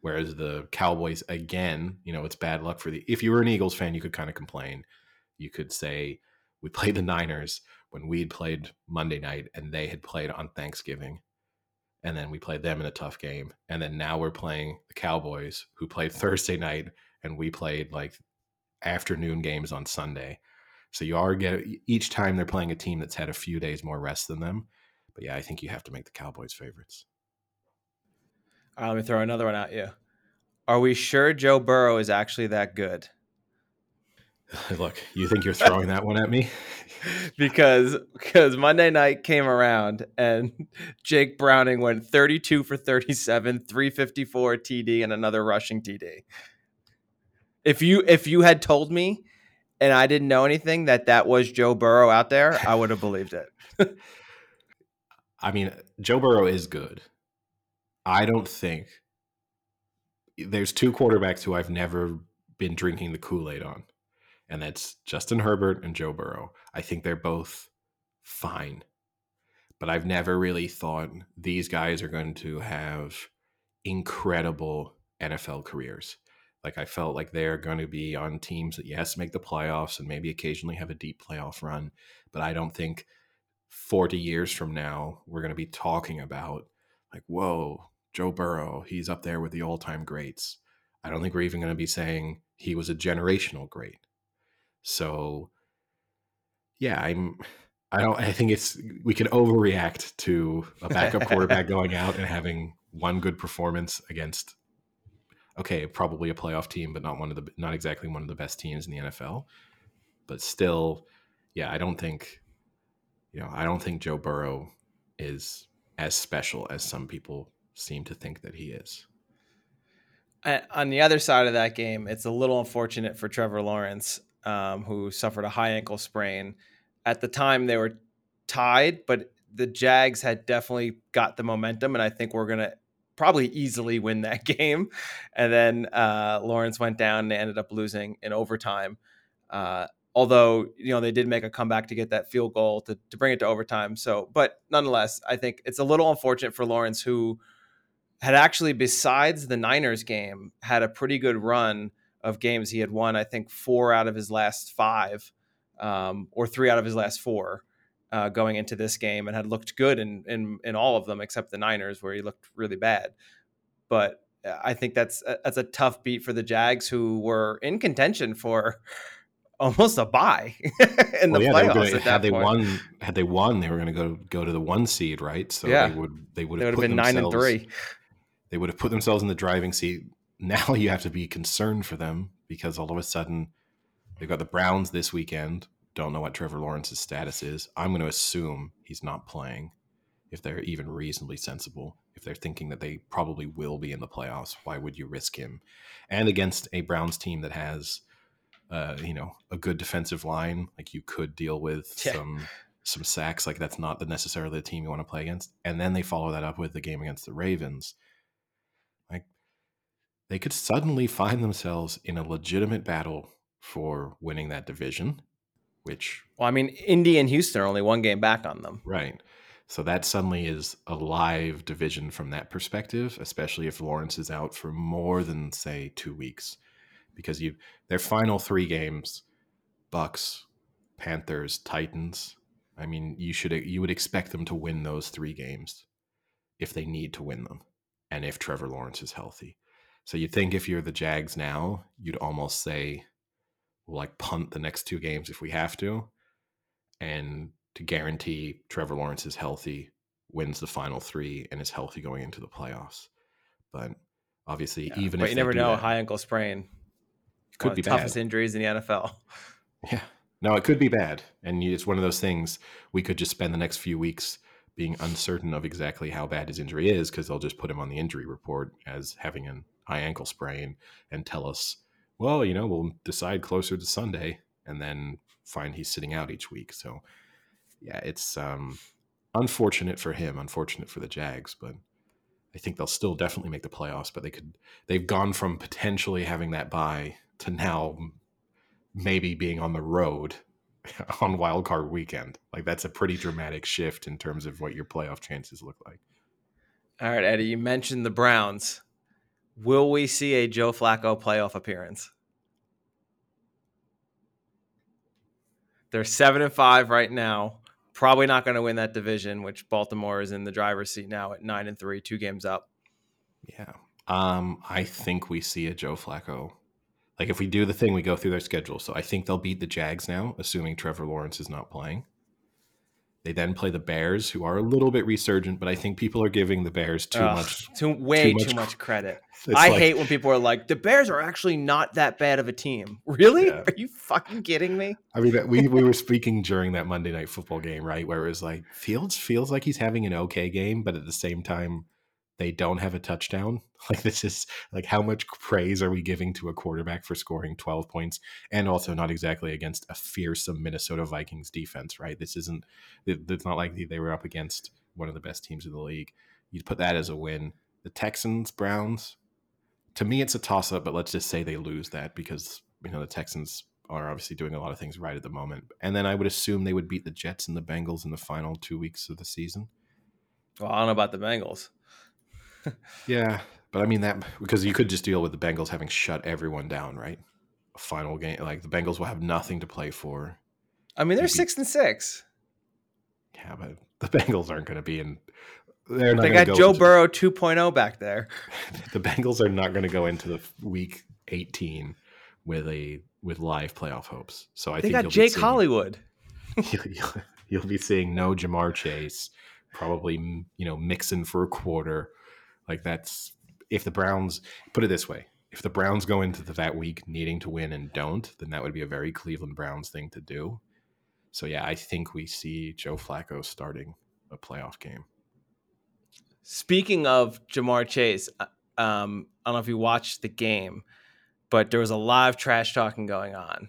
B: Whereas the Cowboys, again, you know, it's bad luck for the. If you were an Eagles fan, you could kind of complain. You could say we played the Niners when we'd played Monday night and they had played on Thanksgiving and then we played them in a tough game and then now we're playing the cowboys who played thursday night and we played like afternoon games on sunday so you are get each time they're playing a team that's had a few days more rest than them but yeah i think you have to make the cowboys favorites
A: All right, let me throw another one at you. Are we sure Joe Burrow is actually that good?
B: look you think you're throwing that one at me
A: because because Monday night came around and Jake Browning went 32 for 37, 354 TD and another rushing TD. If you if you had told me and I didn't know anything that that was Joe Burrow out there, I would have believed it.
B: i mean joe burrow is good i don't think there's two quarterbacks who i've never been drinking the kool-aid on and that's Justin Herbert and Joe Burrow. I think they're both fine, but I've never really thought these guys are going to have incredible NFL careers. Like I felt like they're going to be on teams that yes make the playoffs and maybe occasionally have a deep playoff run, but I don't think 40 years from now we're going to be talking about like whoa, Joe Burrow, he's up there with the all-time greats. I don't think we're even going to be saying he was a generational great. So yeah, I'm I don't I think it's we can overreact to a backup quarterback going out and having one good performance against okay, probably a playoff team, but not one of the not exactly one of the best teams in the NFL. But still, yeah, I don't think you know, I don't think Joe Burrow is as special as some people seem to think that he is.
A: On the other side of that game, it's a little unfortunate for Trevor Lawrence, um, who suffered a high ankle sprain. At the time, they were tied, but the Jags had definitely got the momentum, and I think we're gonna probably easily win that game. And then uh, Lawrence went down and ended up losing in overtime. Uh, although you know they did make a comeback to get that field goal to, to bring it to overtime. So, but nonetheless, I think it's a little unfortunate for Lawrence, who had actually, besides the Niners game, had a pretty good run of games. He had won, I think, four out of his last five, um, or three out of his last four. Uh, going into this game and had looked good in, in in all of them except the Niners where he looked really bad. But uh, I think that's that's a tough beat for the Jags who were in contention for almost a bye in the
B: Well, yeah, they
A: playoffs.
B: gonna,
A: at that
B: had they
A: point.
B: won, had they won, they were going to go go to the one seed, right? So
A: Yeah.
B: they would they would
A: they
B: have
A: would have
B: put
A: been nine and three.
B: They would have put themselves in the driving seat. Now you have to be concerned for them because all of a sudden they've got the Browns this weekend. Don't know what Trevor Lawrence's status is. I'm going to assume he's not playing. If they're even reasonably sensible, if they're thinking that they probably will be in the playoffs, why would you risk him? And against a Browns team that has uh, you know, a good defensive line, like you could deal with
A: Yeah.
B: some some sacks. Like that's not the necessarily the team you want to play against. And then they follow that up with the game against the Ravens. Like they could suddenly find themselves in a legitimate battle for winning that division, which
A: Well, I mean, Indy and Houston are only one game back on them.
B: right. So that suddenly is a live division from that perspective, especially if Lawrence is out for more than say two weeks, because you their final three games, Bucs, Panthers, Titans. I mean, you should you would expect them to win those three games if they need to win them, and if Trevor Lawrence is healthy. So you'd think if you're the Jags now, you'd almost say, we'll like punt the next two games if we have to, and to guarantee Trevor Lawrence is healthy, wins the final three, and is healthy going into the playoffs. But obviously,
A: Yeah,
B: even
A: but
B: if
A: you never know.
B: that,
A: High ankle sprain
B: could
A: one
B: be
A: of the
B: bad.
A: toughest injuries in the NFL.
B: Yeah. No, it could be bad. And it's one of those things we could just spend the next few weeks being uncertain of exactly how bad his injury is because they'll just put him on the injury report as having an high ankle sprain and tell us, well, you know, we'll decide closer to Sunday and then find he's sitting out each week. So, yeah, it's um, unfortunate for him, unfortunate for the Jags, but I think they'll still definitely make the playoffs. But they could, they've gone from potentially having that bye to now maybe being on the road on wild card weekend. Like that's a pretty dramatic shift in terms of what your playoff chances look like.
A: All right, Eddie, you mentioned the Browns. Will we see a Joe Flacco playoff appearance? They're seven and five right now. Probably not going to win that division, which Baltimore is in the driver's seat now at nine and three, two games up.
B: Yeah. Um, I think we see a Joe Flacco. Like if we do the thing, we go through their schedule. So I think they'll beat the Jags now, assuming Trevor Lawrence is not playing. They then play the Bears, who are a little bit resurgent, but I think people are giving the Bears too
A: Ugh,
B: much.
A: too way
B: much
A: too much credit. I
B: like-
A: hate when people are like, the Bears are actually not that bad of a team. Really?
B: Yeah.
A: Are you fucking kidding me?
B: I mean, we we were speaking during that Monday night football game, right? Where it was like Fields feels like he's having an okay game, but at the same time, they don't have a touchdown. Like this is like how much praise are we giving to a quarterback for scoring 12 points and also not exactly against a fearsome Minnesota Vikings defense, right? This isn't it's not like they were up against one of the best teams in the league. You'd put that as a win. The Texans, Browns, to me it's a toss up, but let's just say they lose that because you know the Texans are obviously doing a lot of things right at the moment. And then I would assume they would beat the Jets and the Bengals in the final two weeks of the season.
A: Well, I don't know about the Bengals.
B: Yeah, but I mean that because you could just deal with the Bengals having shut everyone down, right? Final game, like the Bengals will have nothing to play for.
A: I mean, they're
B: Maybe-
A: six and six.
B: Yeah, but the Bengals aren't going to be in. They're not
A: They got
B: go
A: Joe
B: into-
A: Burrow 2.0 back there.
B: The Bengals are not going to go into the week 18 with a with live playoff hopes. So I
A: They
B: think
A: got Jake
B: seeing-
A: Hollywood.
B: you'll, you'll, you'll be seeing no Ja'Marr Chase, probably you know Mixon for a quarter. Like that's if the Browns put it this way, if the Browns go into the, that week needing to win and don't, then that would be a very Cleveland Browns thing to do. So yeah, I think we see Joe Flacco starting a playoff game.
A: Speaking of Ja'Marr Chase, uh, um, I don't know if you watched the game, but there was a lot of trash talking going on,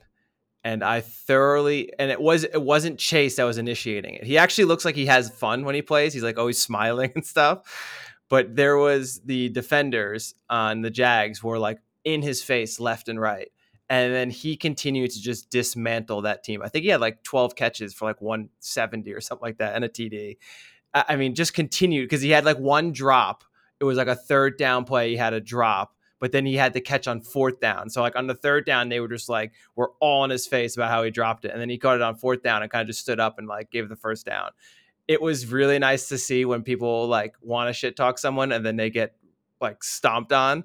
A: and I thoroughly and it was it wasn't Chase that was initiating it. He actually looks like he has fun when he plays. He's like always smiling and stuff. But there was the defenders on the Jags were like in his face left and right. And then he continued to just dismantle that team. I think he had like 12 catches for like 170 or something like that and a TD. I mean, just continued because he had like one drop. It was like a third down play. He had a drop, but then he had to catch on fourth down. So like on the third down, they were just like were all in his face about how he dropped it, and then he caught it on fourth down and kind of just stood up and like gave the first down. It was really nice to see when people like want to shit talk someone and then they get like stomped on.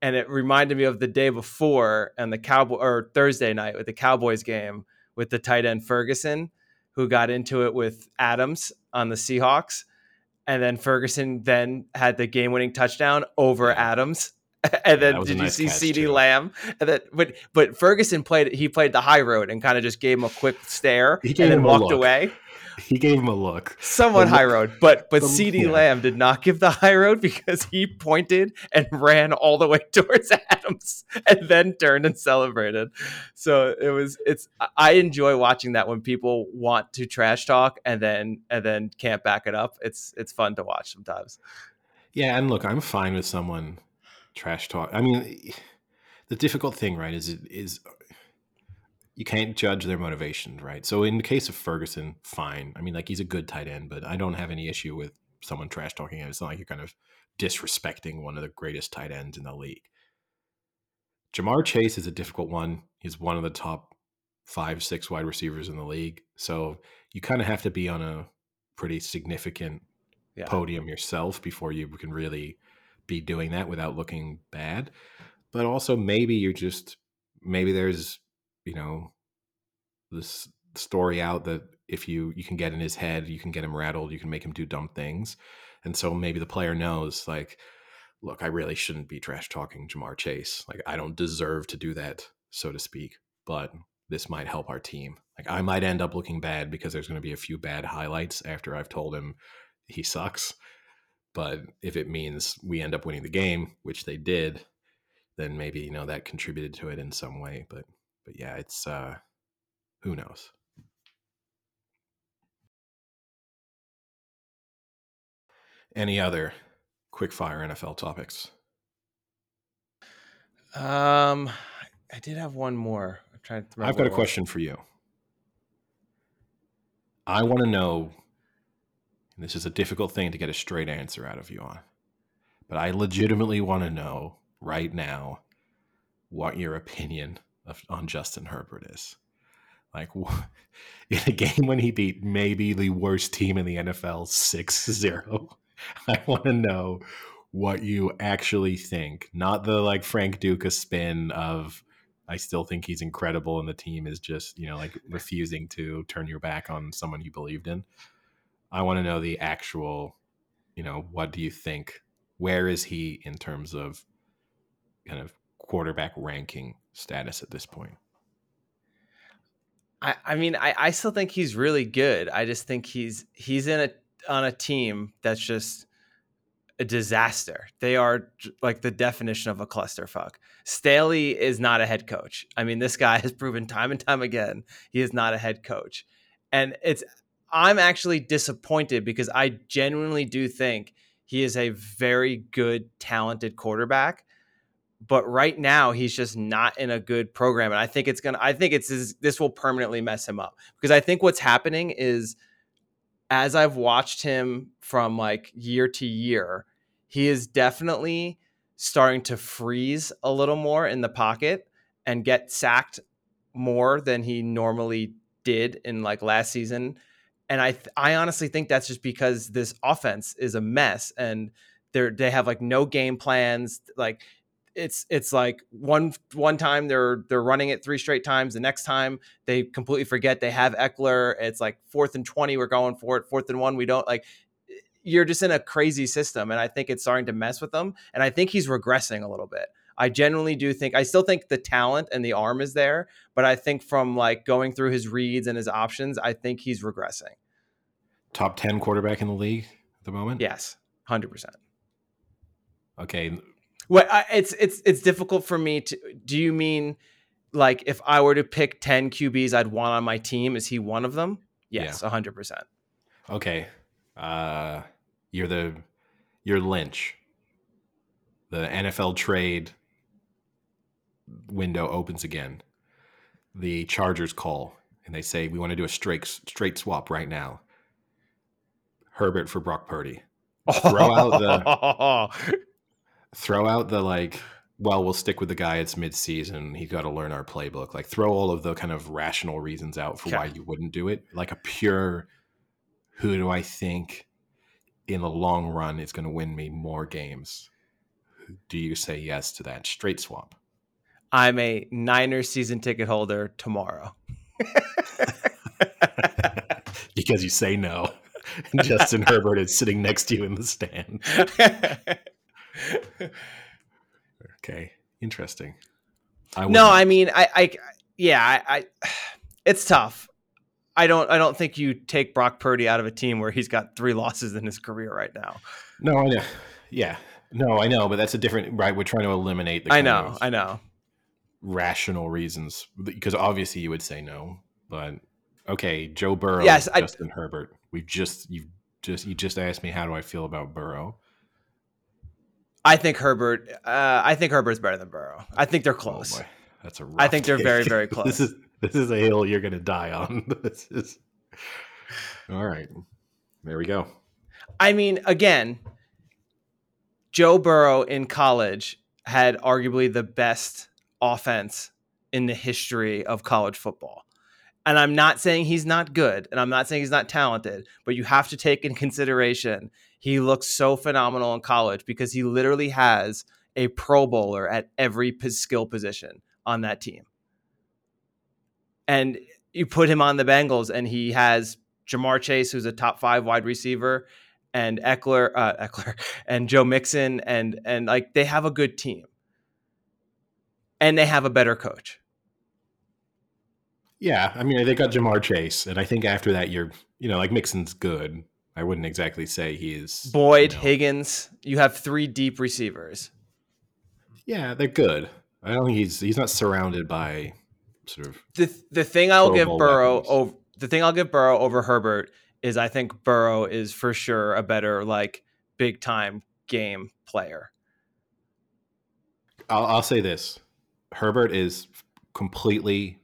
A: And it reminded me of the day before and the Cowboy or Thursday night with the Cowboys game with the tight end Ferguson, who got into it with Adams on the Seahawks. And then Ferguson then had the game winning touchdown over
B: Yeah.
A: Adams. and then
B: that was a
A: did you see
B: CeeDee.
A: Lamb? And then but but Ferguson played he played the high road and kind of just gave him a quick stare and then walked
B: look.
A: away.
B: He gave him a look.
A: Somewhat high road, but but
B: the-
A: CeeDee
B: yeah.
A: Lamb did not give the high road because he pointed and ran all the way towards Adams and then turned and celebrated. So it was it's I- I enjoy watching that when people want to trash talk and then and then can't back it up. It's it's fun to watch sometimes.
B: Yeah, and look, I'm fine with someone trash talk. I mean, the difficult thing, right, is is you can't judge their motivations, right? So in the case of Ferguson, fine. I mean, like he's a good tight end, but I don't have any issue with someone trash talking him. It's not like you're kind of disrespecting one of the greatest tight ends in the league. Ja'Marr Chase is a difficult one. He's one of the top five, six wide receivers in the league. So you kind of have to be on a pretty significant
A: Yeah.
B: podium yourself before you can really be doing that without looking bad. But also maybe you're just maybe there's, you know, this story out that if you you can get in his head, you can get him rattled, you can make him do dumb things. And so maybe the player knows like look, I really shouldn't be trash talking Ja'Marr Chase. Like I don't deserve to do that, so to speak. But this might help our team. Like I might end up looking bad because there's going to be a few bad highlights after I've told him he sucks. But if it means we end up winning the game, which they did, then maybe you know that contributed to it in some way. But but yeah, it's uh who knows. Any other quick fire NFL topics?
A: Um, I did have one more. I'm trying to
B: I've got a
A: was.
B: question for you. I want to know, and this is a difficult thing to get a straight answer out of you on, but I legitimately want to know right now what your opinion of, on Justin Herbert is. Like, in a game when he beat maybe the worst team in the NFL 6 0, I want to know what you actually think, not the like Frank Duca spin of, I still think he's incredible, and the team is just, you know, like refusing to turn your back on someone you believed in. I want to know the actual, you know, what do you think? Where is he in terms of kind of quarterback ranking status at this point?
A: I, I mean, I, I still think he's really good. I just think he's he's in a on a team that's just a disaster. They are like the definition of a clusterfuck. Staley is not a head coach. I mean, this guy has proven time and time again he is not a head coach. And it's I'm actually disappointed because I genuinely do think he is a very good, talented quarterback. But right now, he's just not in a good program, and I think it's gonna. I think it's this will permanently mess him up because I think what's happening is as I've watched him from like year to year, he is definitely starting to freeze a little more in the pocket and get sacked more than he normally did in like last season. And I th- I honestly think that's just because this offense is a mess and they're they have like no game plans. Like it's it's like one one time they're they're running it three straight times. The next time they completely forget they have Ekeler. It's like fourth and twenty, we're going for it. Fourth and one, we don't like. You're just in a crazy system, and I think it's starting to mess with them. And I think he's regressing a little bit. I genuinely do think I still think the talent and the arm is there, but I think from like going through his reads and his options, I think he's regressing.
B: Top 10 quarterback in the league at the moment?
A: Yes, hundred percent.
B: Okay.
A: What I, it's it's it's difficult for me to. Do you mean like if I were to pick ten QBs I'd want on my team, is he one of them? Yes, hundred percent.
B: Okay. Uh, you're the you're Lynch. The NFL trade window opens again. The Chargers call and they say we want to do a straight straight swap right now. Herbert for Brock Purdy. Throw out
A: the.
B: Throw out the like well, we'll stick with the guy. It's mid-season. He got to learn our playbook. Like, throw all of the kind of rational reasons out for why you wouldn't do it. Like a pure, who do I think in the long run is going to win me more games? Do you say yes to that straight swap?
A: I'm a Niners season ticket holder tomorrow.
B: because you say no. Justin Herbert is sitting next to you in the stand. Okay, interesting. I
A: no. I mean, I, I, yeah, I, I, it's tough. I don't, I don't think you take Brock Purdy out of a team where he's got three losses in his career right now.
B: no, I know. Yeah, no, I know, but that's a different right. We're trying to eliminate the.
A: I know, I know.
B: rational reasons because obviously you would say no, but okay, Joe Burrow,
A: Yes, I-
B: Justin Herbert. We've just you just you just asked me how do I feel about Burrow.
A: I think Herbert. Uh, I think Herbert's better than Burrow. I think they're
B: Oh,
A: close.
B: boy. That's a.
A: I think they're
B: take.
A: very, very
B: this
A: close.
B: is this is a hill you're gonna die on. This is all right. There we go.
A: I mean, again, Joe Burrow in college had arguably the best offense in the history of college football. And I'm not saying he's not good and I'm not saying he's not talented, but you have to take in consideration he looks so phenomenal in college because he literally has a pro bowler at every skill position on that team. And you put him on the Bengals and he has Ja'Marr Chase who's a top 5 wide receiver and Ekeler uh, Ekeler and Joe Mixon and and like they have a good team. And they have a better coach.
B: Yeah, I mean they got Ja'Marr Chase, and I think after that you're you know like Mixon's good. I wouldn't exactly say he's
A: Boyd,
B: you know-
A: Higgins, you have three deep receivers.
B: Yeah, they're good. I don't think he's he's not surrounded by sort of
A: The the thing I'll give Burrow
B: weapons.
A: over the thing I'll give Burrow over Herbert is I think Burrow is for sure a better like big time game player.
B: I'll, I'll say this: Herbert is completely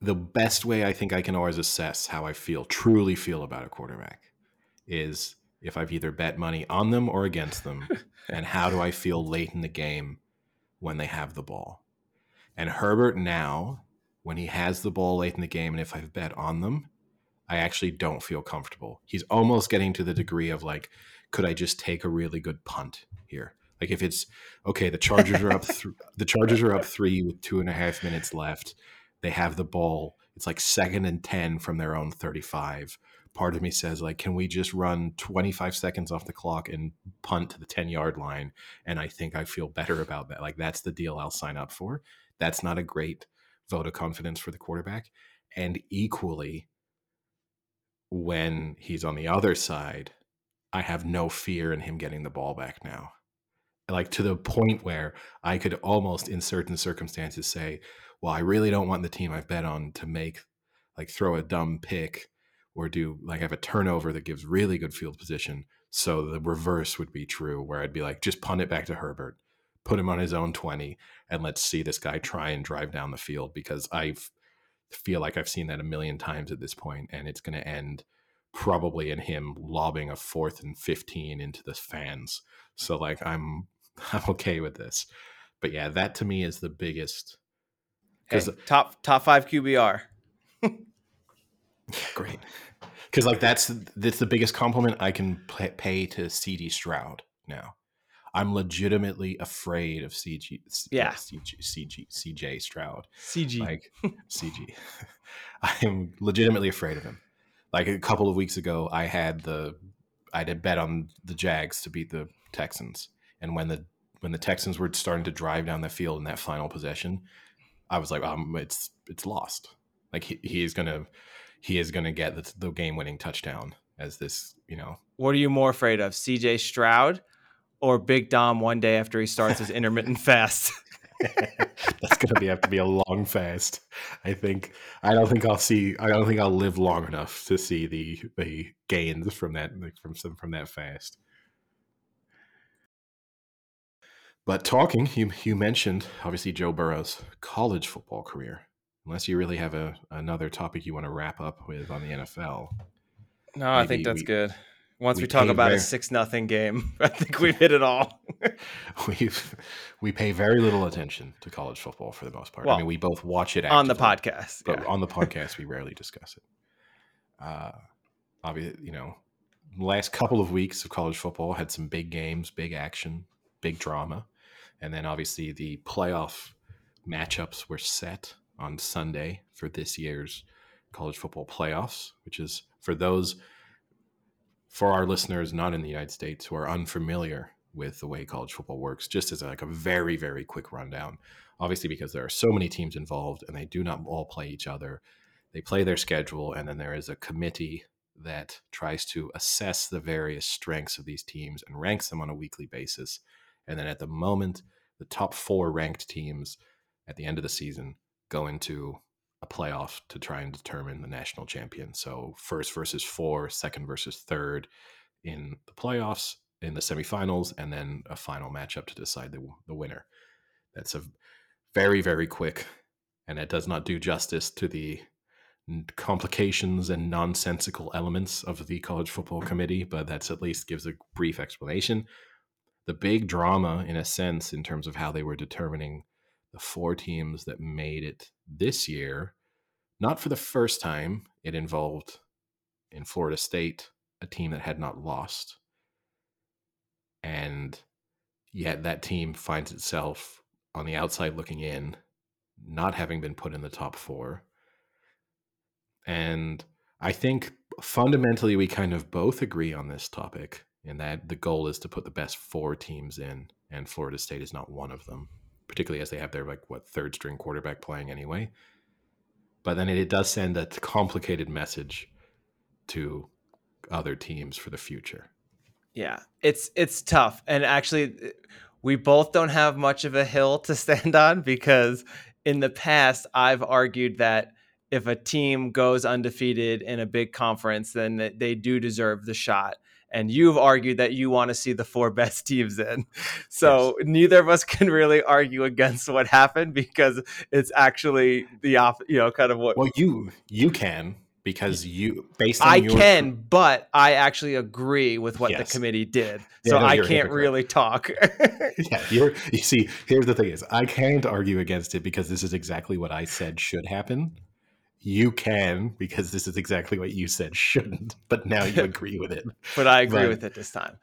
B: the best way I think I can always assess how I feel, truly feel about a quarterback, is if I've either bet money on them or against them, and how do I feel late in the game when they have the ball. And Herbert now, when he has the ball late in the game, and if I've bet on them, I actually don't feel comfortable. He's almost getting to the degree of like, could I just take a really good punt here? Like if it's okay, the Chargers are up, th- the Chargers are up three with two and a half minutes left. They have the ball. It's like second and ten from their own thirty-five. Part of me says like, can we just run twenty-five seconds off the clock and punt to the ten-yard line? And I think I feel better about that. Like that's the deal I'll sign up for. That's not a great vote of confidence for the quarterback. And equally, when he's on the other side, I have no fear in him getting the ball back now. Like to the point where I could almost, in certain circumstances, say, well, I really don't want the team I've bet on to make, like, throw a dumb pick or do, like, have a turnover that gives really good field position. So the reverse would be true, where I'd be like, just punt it back to Herbert, put him on his own 20, and let's see this guy try and drive down the field because I feel like I've seen that a million times at this point, and it's going to end probably in him lobbing a fourth and 15 into the fans. So like I'm I'm okay with this. But yeah, that to me is the biggest
A: Hey,
B: 'Cause-
A: top top five QBR.
B: great. Cuz like that's that's the biggest compliment I can pay, to CD Stroud now. I'm legitimately afraid of CG uh,
A: Yeah.
B: CG, CG CJ Stroud.
A: CG.
B: like CG. I am legitimately afraid of him. Like a couple of weeks ago, I had the I had bet on the Jags to beat the Texans, and when the when the Texans were starting to drive down the field in that final possession, I was like, um, it's it's lost. Like he, he is gonna he is gonna get the, the game winning touchdown as this you know
A: what are you more afraid of, CJ Stroud or Big Dom one day after he starts his intermittent fast?
B: That's gonna be have to be a long fast. I think I don't think I'll see. I don't think I'll live long enough to see the the gains from that from some from that fast. But talking, you you mentioned obviously Joe Burrow's college football career. Unless you really have a another topic you want to wrap up with on the NFL,
A: No, I think that's
B: we-
A: good. Once we,
B: we
A: talk about a six nothing game, I think we've hit it all.
B: we we pay very little attention to college football for the most part. I mean, we both watch it
A: on the
B: actively.
A: podcast.
B: but
A: yeah.
B: on the podcast we rarely discuss it. Uh, obviously, you know, last couple of weeks of college football had some big games, big action, big drama, and then obviously the playoff matchups were set on Sunday for this year's college football playoffs, which is for those for our listeners not in the United States who are unfamiliar with the way college football works, just as like a very very quick rundown. Obviously because there are so many teams involved and they do not all play each other they play their schedule and then there is a committee that tries to assess the various strengths of these teams and ranks them on a weekly basis and then at the moment the top four ranked teams at the end of the season go into a playoff to try and determine the national champion so first versus four second versus third in the playoffs in the semifinals and then a final matchup to decide the, the winner that's a very, very quick, and it does not do justice to the complications and nonsensical elements of the college football mm-hmm. committee, but that's at least gives a brief explanation. The big drama, in a sense, in terms of how they were determining the four teams that made it this year, not for the first time, it involved in Florida State a team that had not lost. And yet that team finds itself on the outside looking in, not having been put in the top four. And I think fundamentally we kind of both agree on this topic in that the goal is to put the best four teams in, and Florida State is not one of them, particularly as they have their like what third string quarterback playing anyway. But then it does send a complicated message to other teams for the future.
A: Yeah, it's it's tough, and actually, we both don't have much of a hill to stand on because in the past I've argued that if a team goes undefeated in a big conference, then they do deserve the shot. And you've argued that you want to see the four best teams in. So neither of us can really argue against what happened because it's actually the off, you know, kind of what
B: Well, you you can because you based on
A: I
B: your
A: can, but I actually agree with what
B: Yes.
A: the committee did.
B: Yeah,
A: So
B: no,
A: I can't really talk.
B: yeah, you're you see, here's the thing is I can't argue against it because this is exactly what I said should happen. You can because this is exactly what you said shouldn't, but now you agree with it.
A: but I agree
B: Right.
A: with it this time.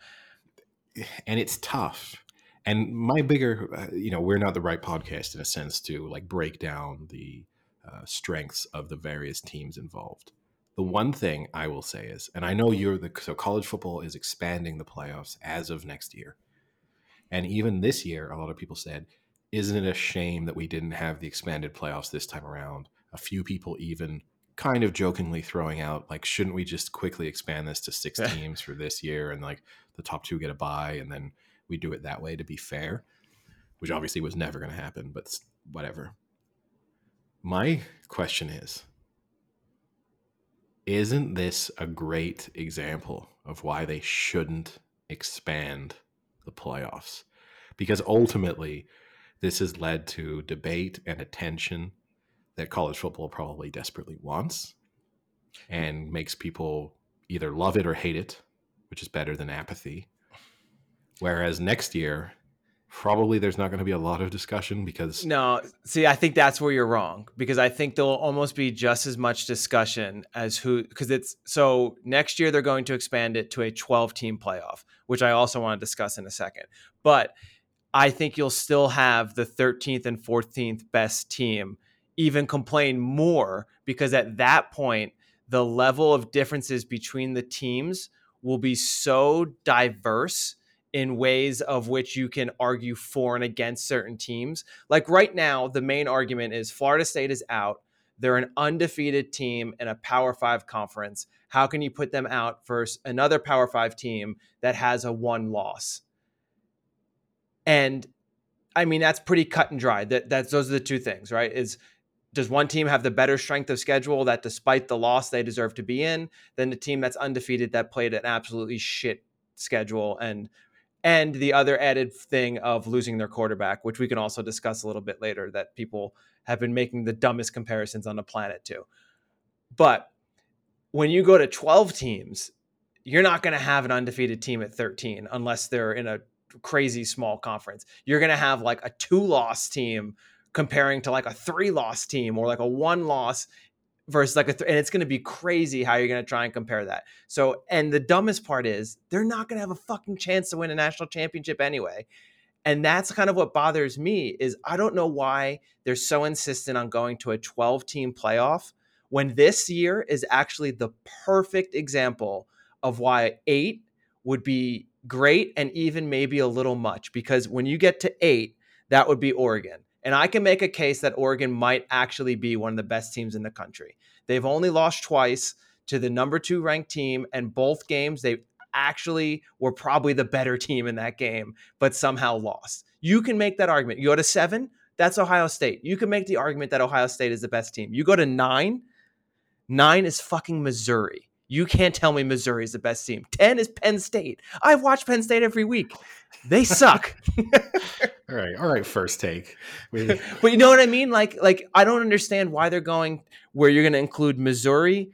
B: And it's tough. And my bigger, uh, you know, we're not the right podcast in a sense to like break down the uh, strengths of the various teams involved. The one thing I will say is, and I know you're the so college football is expanding the playoffs as of next year. And even this year, a lot of people said, isn't it a shame that we didn't have the expanded playoffs this time around? A few people even kind of jokingly throwing out, like, shouldn't we just quickly expand this to six teams for this year and like the top two get a bye and then we do it that way to be fair, which obviously was never going to happen, but whatever. My question is Isn't this a great example of why they shouldn't expand the playoffs? Because ultimately, this has led to debate and attention that college football probably desperately wants and makes people either love it or hate it, which is better than apathy. Whereas next year, probably there's not going to be a lot of discussion because
A: No, see, I think that's where you're wrong because I think there'll almost be just as much discussion as who because it's so next year they're going to expand it to a 12 team playoff, which I also want to discuss in a second. But I think you'll still have the 13th and 14th best team even complain more because at that point the level of differences between the teams will be so diverse in ways of which you can argue for and against certain teams. Like right now, the main argument is Florida State is out. They're an undefeated team in a Power Five conference. How can you put them out versus another Power Five team that has a one loss? And I mean, that's pretty cut and dry. That that's those are the two things, right? Is does one team have the better strength of schedule that despite the loss they deserve to be in than the team that's undefeated that played an absolutely shit schedule and and the other added thing of losing their quarterback, which we can also discuss a little bit later, that people have been making the dumbest comparisons on the planet to. But when you go to 12 teams, you're not going to have an undefeated team at 13 unless they're in a crazy small conference. You're going to have like a two loss team comparing to like a three loss team or like a one loss versus like a th- and it's going to be crazy how you're going to try and compare that. So and the dumbest part is they're not going to have a fucking chance to win a national championship anyway. And that's kind of what bothers me is I don't know why they're so insistent on going to a 12 team playoff when this year is actually the perfect example of why 8 would be great and even maybe a little much because when you get to 8 that would be Oregon. And I can make a case that Oregon might actually be one of the best teams in the country. They've only lost twice to the number two ranked team, and both games they actually were probably the better team in that game, but somehow lost. You can make that argument. You go to seven, that's Ohio State. You can make the argument that Ohio State is the best team. You go to nine, nine is fucking Missouri. You can't tell me Missouri is the best team. 10 is Penn State. I've watched Penn State every week. They suck.
B: All right, all right. First take. We,
A: but you know what I mean? Like, like I don't understand why they're going where you're going to include Missouri,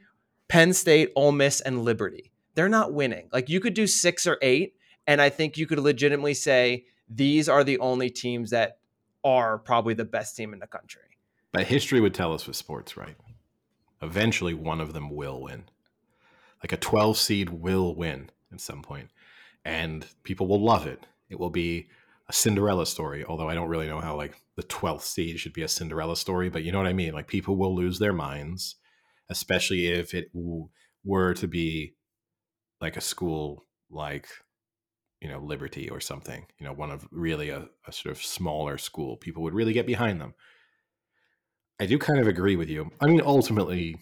A: Penn State, Ole Miss, and Liberty. They're not winning. Like you could do six or eight, and I think you could legitimately say these are the only teams that are probably the best team in the country.
B: but history would tell us with sports, right? Eventually, one of them will win. Like a 12 seed will win at some point, and people will love it. It will be a Cinderella story, although I don't really know how like the 12th seed should be a Cinderella story, but you know what I mean? Like people will lose their minds, especially if it w- were to be like a school like you know Liberty or something, you know, one of really a, a sort of smaller school. People would really get behind them. I do kind of agree with you. I mean, ultimately,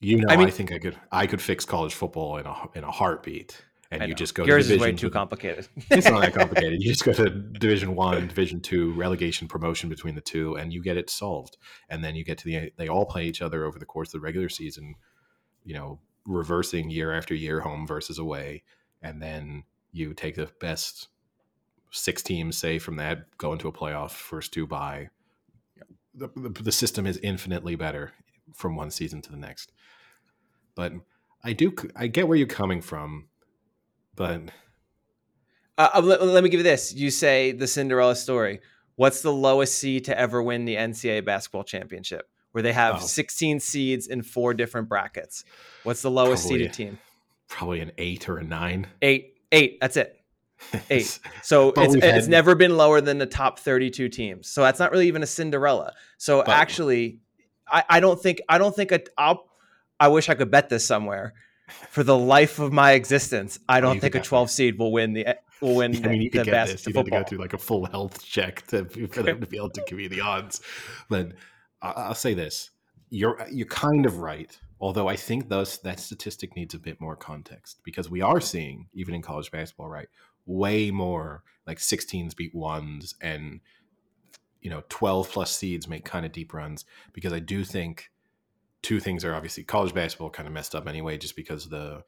B: you know, I,
A: I
B: think I could I could fix college football in a in a heartbeat, and you just go.
A: Yours
B: to
A: is way too complicated.
B: it's not that complicated. You just go to Division One, Division Two, relegation, promotion between the two, and you get it solved. And then you get to the they all play each other over the course of the regular season. You know, reversing year after year, home versus away, and then you take the best six teams, say from that, go into a playoff, first two by. The, the, the system is infinitely better from one season to the next. But I do I get where you're coming from, but
A: Uh, uh, let, let me give you this. You say the Cinderella story. What's the lowest seed to ever win the NCAA basketball championship? Where they have
B: Oh.
A: 16 seeds in four different brackets. What's the lowest
B: Probably-
A: seeded team?
B: probably an eight or a nine.
A: Eight. Eight. That's it. Eight. So it's
B: we've
A: it's never been lower than the top 32 teams. So that's not really even a Cinderella. So
B: But-
A: actually, I, I don't think I don't think a, I'll, I wish I could bet this somewhere. For the life of my existence, I oh, don't
B: you
A: think a
B: could
A: 12 seed will win the will win
B: I mean, you
A: the
B: get
A: best
B: this. You'd have to go through like a full health check to, for them to be able to give you the odds. But I'll say this: you're you're kind of right. Although I think those that statistic needs a bit more context because we are seeing even in college basketball, right, way more like 16s beat ones and you know 12 plus seeds make kind of deep runs because I do think two things are obviously college basketball kind of messed up anyway just because the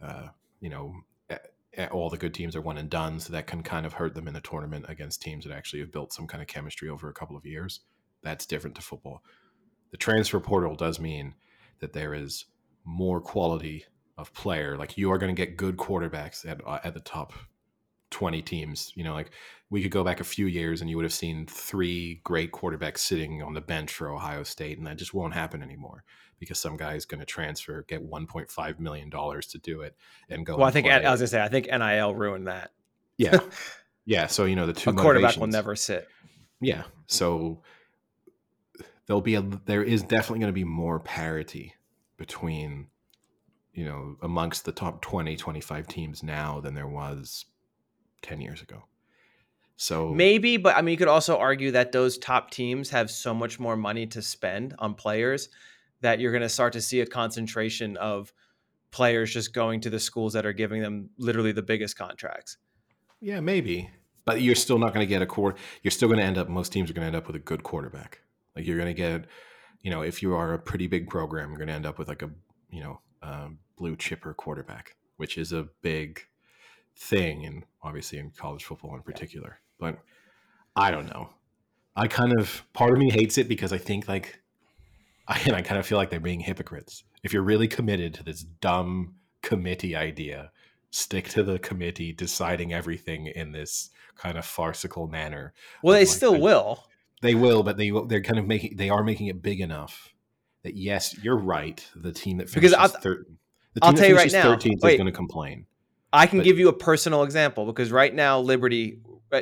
B: uh, you know all the good teams are one and done, so that can kind of hurt them in the tournament against teams that actually have built some kind of chemistry over a couple of years. That's different to football. The transfer portal does mean that there is more quality of player. Like you are going to get good quarterbacks at uh, at the top twenty teams. You know, like we could go back a few years and you would have seen three great quarterbacks sitting on the bench for Ohio State, and that just won't happen anymore because some guy is going to transfer, get one point five million dollars to do it, and go.
A: Well, I think
B: play.
A: I was gonna say I think NIL ruined that.
B: Yeah. Yeah. So, you know, the two
A: a quarterback will never sit.
B: Yeah. So there'll be a, there is definitely going to be more parity between, you know, amongst the top 20, 25 teams now than there was 10 years ago. So
A: Maybe, but I mean, you could also argue that those top teams have so much more money to spend on players that you're going to start to see a concentration of players just going to the schools that are giving them literally the biggest contracts.
B: yeah, maybe, but you're still not going to get a quarter. You're still going to end up, most teams are going to end up with a good quarterback. Like you're going to get, you know, if you are a pretty big program, you're going to end up with like a, you know, um, blue chipper quarterback, which is a big thing, and obviously in college football in particular. But I don't know. I kind of part of me hates it because I think like, I, and I kind of feel like they're being hypocrites. If you're really committed to this dumb committee idea, stick to the committee deciding everything in this kind of farcical manner.
A: Well, they
B: Like,
A: still
B: I-
A: will.
B: They will, but they they're kind of making they are making it big enough that yes, you're right. The team that
A: Because
B: finishes
A: I'll-
B: third, the team
A: I'll
B: that
A: tell you right now-
B: 13th is going to complain.
A: I can
B: But-
A: give you a personal example because right now Liberty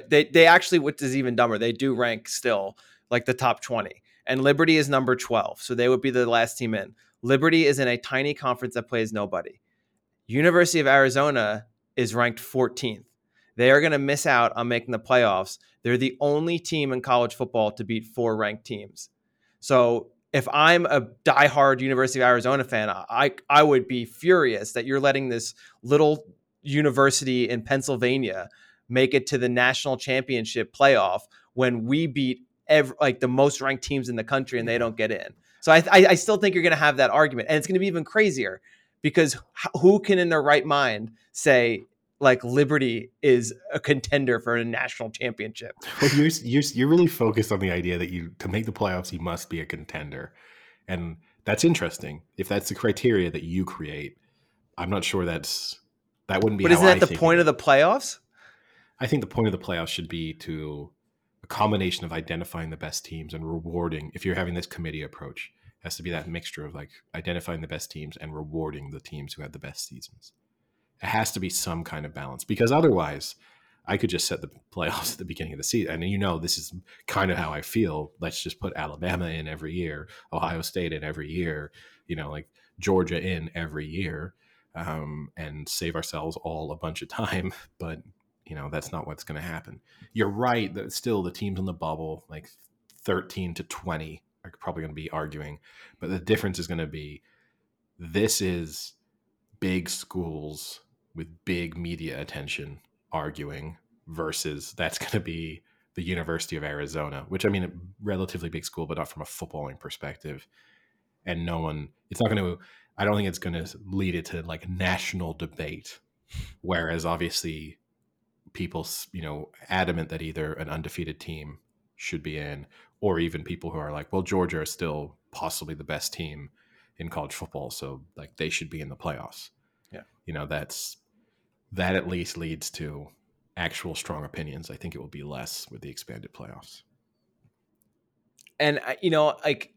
A: they they actually which is even dumber they do rank still like the top 20 and Liberty is number 12 so they would be the last team in. Liberty is in a tiny conference that plays nobody. University of Arizona is ranked 14th. They are going to miss out on making the playoffs. They're the only team in college football to beat four ranked teams. So if I'm a diehard University of Arizona fan, I I would be furious that you're letting this little university in Pennsylvania make it to the national championship playoff when we beat every, like the most ranked teams in the country and they don't get in. So I, I, I still think you're going to have that argument, and it's going to be even crazier because who can in their right mind say like Liberty is a contender for a national championship?
B: Well, you're, you're you're really focused on the idea that you to make the playoffs you must be a contender, and that's interesting. If that's the criteria that you create, I'm not sure that's that wouldn't be.
A: But isn't that
B: I
A: the point of the playoffs?
B: I think the point of the playoffs should be to a combination of identifying the best teams and rewarding. If you're having this committee approach, it has to be that mixture of like identifying the best teams and rewarding the teams who had the best seasons. It has to be some kind of balance because otherwise, I could just set the playoffs at the beginning of the season, and you know this is kind of how I feel. Let's just put Alabama in every year, Ohio State in every year, you know, like Georgia in every year, um, and save ourselves all a bunch of time. But you know that's not what's going to happen. You're right that still the teams in the bubble, like 13 to 20, are probably going to be arguing, but the difference is going to be this is big schools with big media attention arguing versus that's going to be the University of Arizona, which I mean, a relatively big school, but not from a footballing perspective. And no one, it's not going to, I don't think it's going to lead it to like national debate. Whereas obviously people, you know, adamant that either an undefeated team should be in, or even people who are like, well, Georgia is still possibly the best team in college football. So like they should be in the playoffs.
A: Yeah.
B: You know, that's, that at least leads to actual strong opinions. I think it will be less with the expanded playoffs.
A: and you know like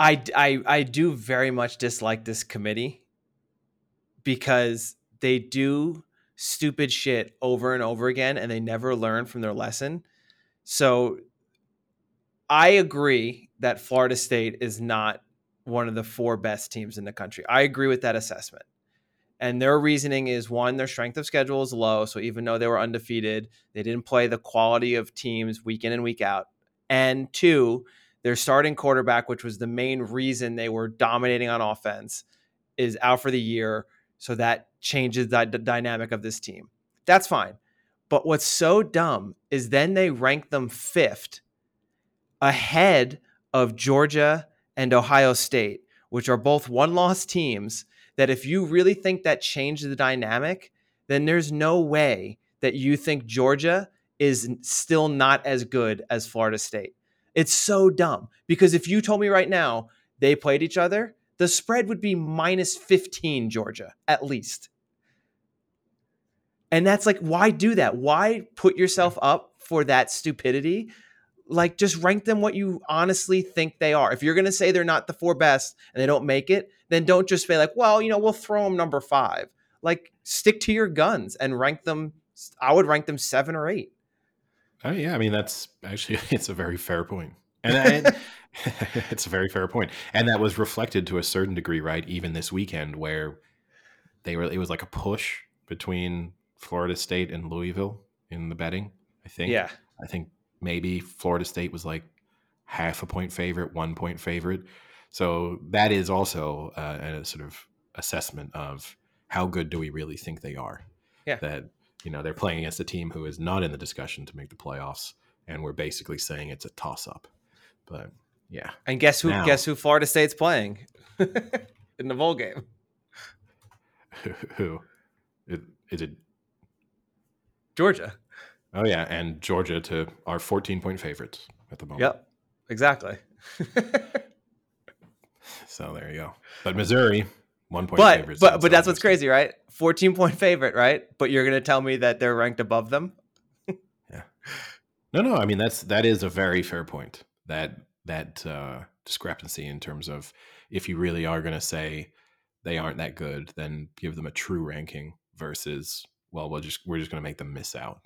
A: I, I i do very much dislike this committee because they do stupid shit over and over again and they never learn from their lesson. So i agree that florida state is not one of the four best teams in the country. I agree with that assessment. And their reasoning is one their strength of schedule is low so even though they were undefeated they didn't play the quality of teams week in and week out. And two their starting quarterback which was the main reason they were dominating on offense is out for the year. So that changes the, the dynamic of this team. That's fine. But what's so dumb is then they rank them fifth ahead of georgia and ohio state which are both one loss teams that if you really think that changed the dynamic, then there's no way that you think Georgia is still not as good as Florida State. It's so dumb because if you told me right now they played each other, the spread would be minus 15 Georgia at least. And that's like, why do that? Why put yourself up for that stupidity? Like, just rank them what you honestly think they are. If you're going to say they're not the four best and they don't make it, then don't just say, like, well, you know, we'll throw them number five. Like, stick to your guns and rank them. I would rank them seven or eight.
B: Oh yeah, I mean that's actually it's a very fair point, and I, it's a very fair point, and that was reflected to a certain degree, right? Even this weekend, where they were, it was like a push between Florida State and Louisville in the betting. I think.
A: Yeah.
B: I think maybe Florida State was like half a point favorite, one point favorite. So that is also uh, a sort of assessment of how good do we really think they are.
A: Yeah.
B: That you know they're playing against a team who is not in the discussion to make the playoffs, and we're basically saying it's a toss up. But yeah,
A: And guess who?
B: Now-
A: Guess who? Florida State's playing in the bowl game.
B: who is, is it?
A: Georgia.
B: Oh yeah, and Georgia to our 14 point favorites at the moment.
A: Yep. Exactly.
B: So there you go. But Missouri, one point
A: but
B: favorites.
A: but but that's what's crazy, right? 14 point favorite, right? But you're gonna tell me that they're ranked above them? yeah.
B: No, no. I mean that's that is a very fair point. That that uh, discrepancy in terms of if you really are going to say they aren't that good, then give them a true ranking versus well, we'll just we're just going to make them miss out.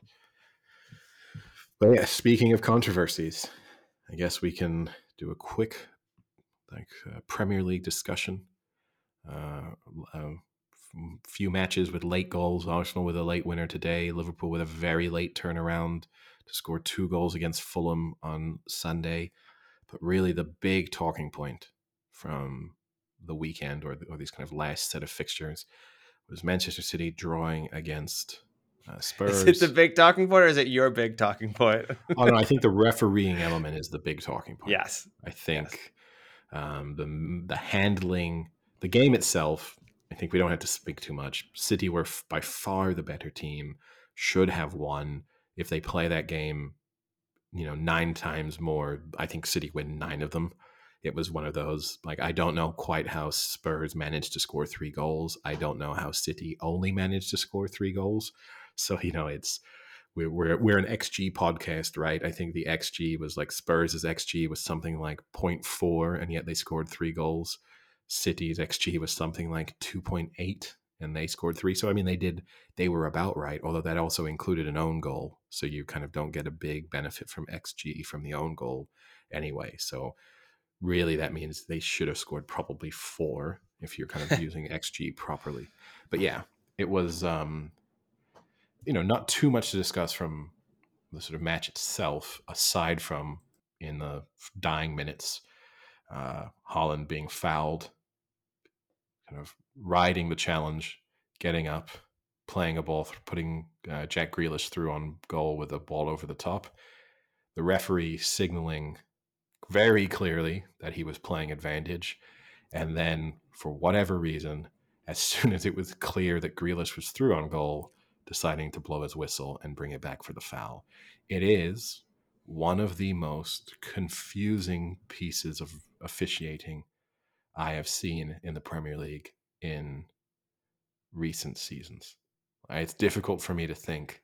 B: But yeah, speaking of controversies, I guess we can do a quick like uh, Premier League discussion. Uh, a few matches with late goals. Arsenal with a late winner today. Liverpool with a very late turnaround to score two goals against Fulham on Sunday. But really, the big talking point from the weekend or, or these kind of last set of fixtures was Manchester City drawing against uh, Spurs.
A: Is it the big talking point or is it your big talking point?
B: oh no, I think the refereeing element is the big talking point.
A: yes.
B: I think Um, the the handling, the game itself. I think we don't have to speak too much. City were f- by far the better team. Should have won if they play that game. You know, nine times more. I think City win nine of them. It was one of those like I don't know quite how Spurs managed to score three goals. I don't know how City only managed to score three goals. So you know, it's we're, we're, we're an XG podcast, right? I think the XG was like Spurs' XG was something like 0.4, and yet they scored three goals. City's XG was something like 2.8, and they scored three. So, I mean, they did, they were about right, although that also included an own goal. So you kind of don't get a big benefit from XG from the own goal anyway. So, really, that means they should have scored probably four if you're kind of using XG properly. But yeah, it was, um, you know, not too much to discuss from the sort of match itself, aside from in the dying minutes, uh, Haaland being fouled, kind of riding the challenge, getting up, playing a ball, putting uh, Jack Grealish through on goal with a ball over the top. The referee signaling very clearly that he was playing advantage. And then, for whatever reason, as soon as it was clear that Grealish was through on goal, deciding to blow his whistle and bring it back for the foul. It is one of the most confusing pieces of officiating I have seen in the Premier League in recent seasons. It's difficult for me to think.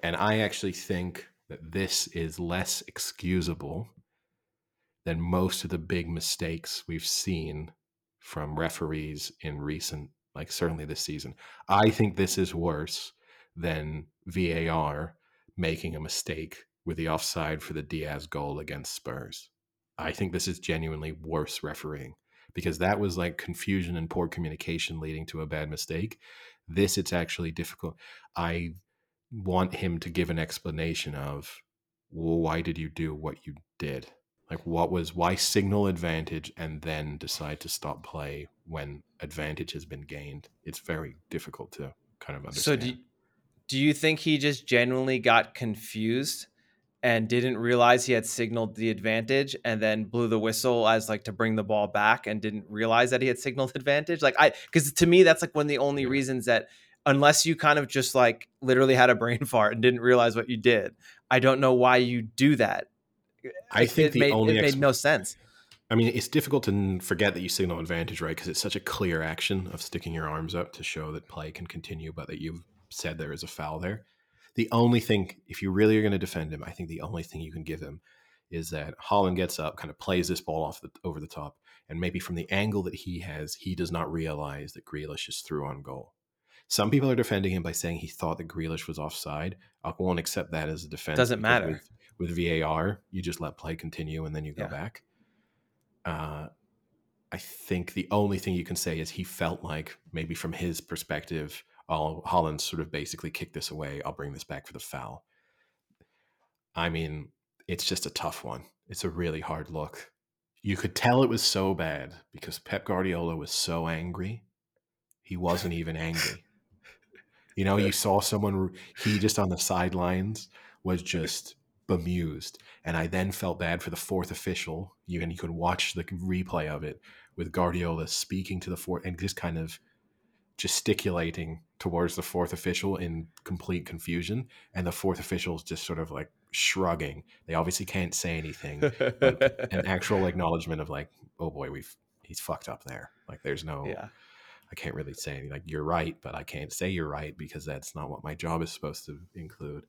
B: And I actually think that this is less excusable than most of the big mistakes we've seen from referees in recent, like certainly this season. I think this is worse than VAR making a mistake with the offside for the Diaz goal against Spurs. I think this is genuinely worse refereeing because that was like confusion and poor communication leading to a bad mistake. This, it's actually difficult. I want him to give an explanation of well, why did you do what you did? Like, what was why signal advantage and then decide to stop play when advantage has been gained? It's very difficult to kind of understand.
A: So, do, do you think he just genuinely got confused and didn't realize he had signaled the advantage and then blew the whistle as like to bring the ball back and didn't realize that he had signaled advantage? Like I because to me that's like one of the only reasons that unless you kind of just like literally had a brain fart and didn't realize what you did, I don't know why you do that.
B: I
A: It-
B: think
A: it
B: the
A: made,
B: only
A: it made no sense.
B: I mean, it's difficult to forget that you signal advantage, right? Because it's such a clear action of sticking your arms up to show that play can continue, but that you've said there is a foul there. The only thing, if you really are going to defend him, I think the only thing you can give him is that Haaland gets up, kind of plays this ball off the, over the top, and maybe from the angle that he has, he does not realize that Grealish is through on goal. Some people are defending him by saying he thought that Grealish was offside. I won't accept that as a defense.
A: Doesn't matter.
B: With, with VAR, you just let play continue and then you go
A: Yeah.
B: back. Uh, I think the only thing you can say is he felt like maybe from his perspective, oh, Haaland sort of basically kicked this away. I'll bring this back for the foul. I mean, it's just a tough one. It's a really hard look. You could tell it was so bad because Pep Guardiola was so angry. He wasn't even angry. You know, you saw someone, he just on the sidelines was just bemused. And I then felt bad for the fourth official. You, and you could watch the replay of it with Guardiola speaking to the fourth and just kind of gesticulating towards the fourth official in complete confusion. And the fourth official is just sort of like shrugging. They obviously can't say anything. An actual acknowledgement of like, oh boy, we've he's fucked up there. Like there's no
A: yeah.
B: I can't really say anything. Like you're right, but I can't say you're right because that's not what my job is supposed to include.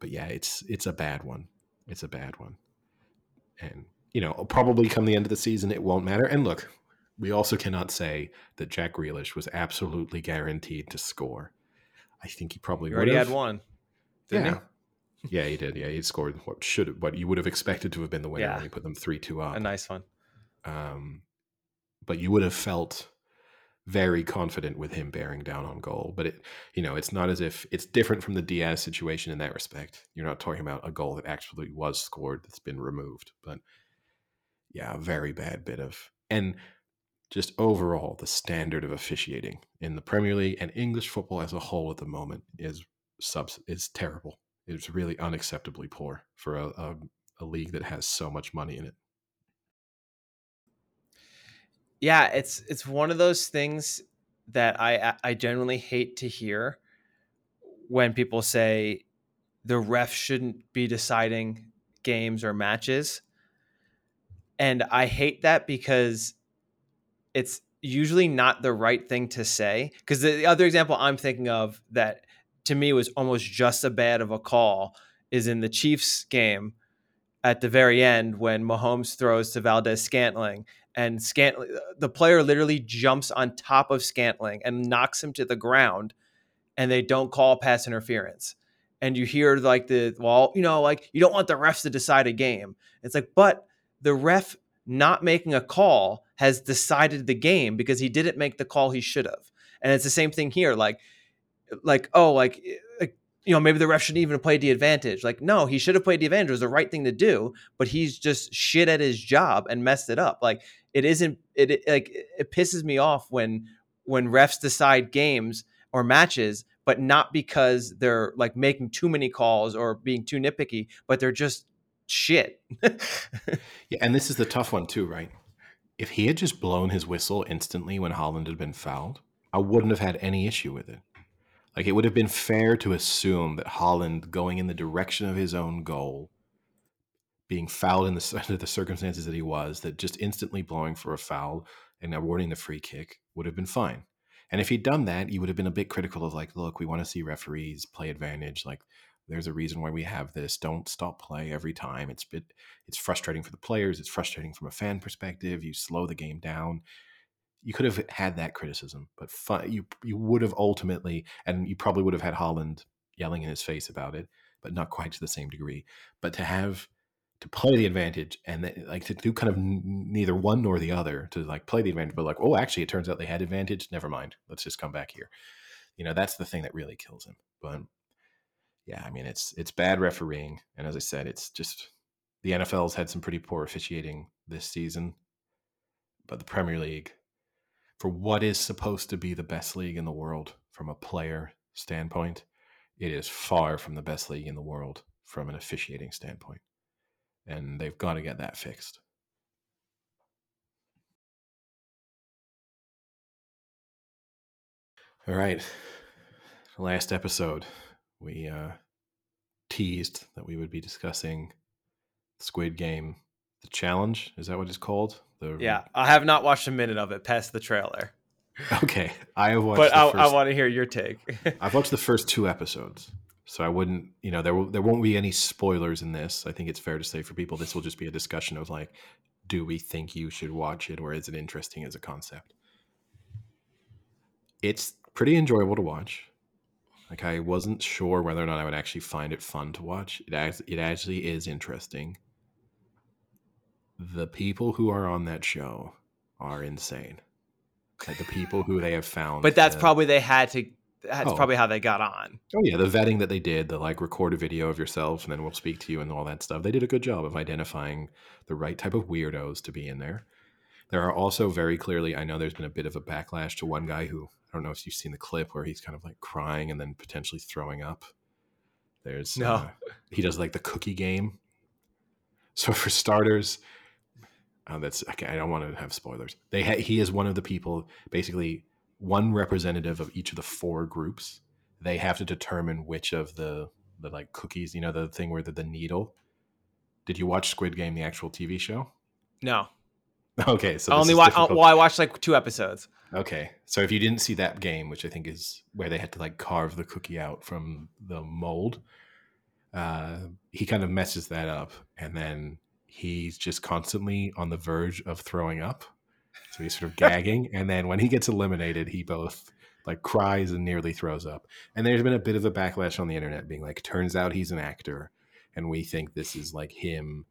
B: But yeah, it's it's a bad one. It's a bad one. And you know, probably come the end of the season, it won't matter. And look, we also cannot say that Jack Grealish was absolutely guaranteed to score. I think he probably
A: already had one. Didn't
B: Yeah. Yeah, he did. Yeah, he scored what should what you would have expected to have been the winner
A: Yeah.
B: when he put them three two up.
A: A nice one.
B: Um, but you would have felt very confident with him bearing down on goal. But it, you know, it's not as if it's different from the Diaz situation in that respect. You're not talking about a goal that actually was scored that's been removed. But yeah, a very bad bit of and just overall the standard of officiating in the Premier League and English football as a whole at the moment is subs is terrible. It's really unacceptably poor for a, a, a league that has so much money in it.
A: yeah, it's it's one of those things that I I genuinely hate to hear when people say the ref shouldn't be deciding games or matches. And I hate that because it's usually not the right thing to say. Because the, the other example I'm thinking of that to me was almost just a bad of a call is in the Chiefs game at the very end when Mahomes throws to Valdes Scantling and Scantling the player literally jumps on top of Scantling and knocks him to the ground and they don't call pass interference. And you hear like the well, you know, like you don't want the refs to decide a game. It's like, but the ref not making a call has decided the game because he didn't make the call he should have. And it's the same thing here. Like, like, oh, like, eh, like you know, maybe the ref shouldn't even played the advantage. Like, no, he should have played the advantage. It was the right thing to do, but he's just shit at his job and messed it up. Like, it isn't. It, it like it pisses me off when when refs decide games or matches, but not because they're like making too many calls or being too nitpicky, but they're just shit.
B: yeah, and this is the tough one too, right? If he had just blown his whistle instantly when Haaland had been fouled, I wouldn't have had any issue with it. Like it would have been fair to assume that Haaland going in the direction of his own goal, being fouled in the under the circumstances that he was, that just instantly blowing for a foul and awarding the free kick would have been fine. And if he'd done that, he would have been a bit critical of like, look, we want to see referees play advantage. Like there's a reason why we have this. Don't stop play every time. It's bit it's frustrating for the players. It's frustrating from a fan perspective. You slow the game down. You could have had that criticism, but fun, you you would have ultimately, and you probably would have had Haaland yelling in his face about it, but not quite to the same degree. But to have to play the advantage and then, like to do kind of neither one nor the other to like play the advantage, but like oh actually it turns out they had advantage. Never mind. Let's just come back here. You know that's the thing that really kills him. But yeah, I mean it's it's bad refereeing, and as I said, it's just the NFL's had some pretty poor officiating this season, but the Premier League, for what is supposed to be the best league in the world from a player standpoint, it is far from the best league in the world from an officiating standpoint, and they've got to get that fixed. All right, last episode we uh, teased that we would be discussing Squid Game, the challenge. Is that what it's called? The
A: yeah, I have not watched a minute of it past the trailer.
B: Okay, I have watched.
A: But I, first, I want to hear your take.
B: I've watched the first two episodes, so I wouldn't. You know, there will, there won't be any spoilers in this. I think it's fair to say for people, this will just be a discussion of like, do we think you should watch it, or is it interesting as a concept? It's pretty enjoyable to watch. Like I wasn't sure whether or not I would actually find it fun to watch. It it actually is interesting. The people who are on that show are insane. Like the people who they have found.
A: But that's to, probably they had to. That's oh. probably how they got on.
B: Oh yeah, the vetting that they did, the like record a video of yourself and then we'll speak to you and all that stuff. They did a good job of identifying the right type of weirdos to be in there. There are also very clearly, I know there's been a bit of a backlash to one guy who don't know if you've seen the clip where he's kind of like crying and then potentially throwing up. There's no, uh, he does like the cookie game. So for starters, uh, that's okay. I don't want to have spoilers. They ha- he is one of the people, basically one representative of each of the four groups. They have to determine which of the the like cookies, you know, the thing where the, the needle. Did you watch Squid Game, the actual TV show?
A: No.
B: Okay, so
A: I only watched. Well, I watched like two episodes.
B: Okay, so if you didn't see that game, which I think is where they had to like carve the cookie out from the mold, uh, he kind of messes that up, and then he's just constantly on the verge of throwing up. So he's sort of gagging, and then when he gets eliminated, he both like cries and nearly throws up. And there's been a bit of a backlash on the internet, being like, "Turns out he's an actor, and we think this is like him."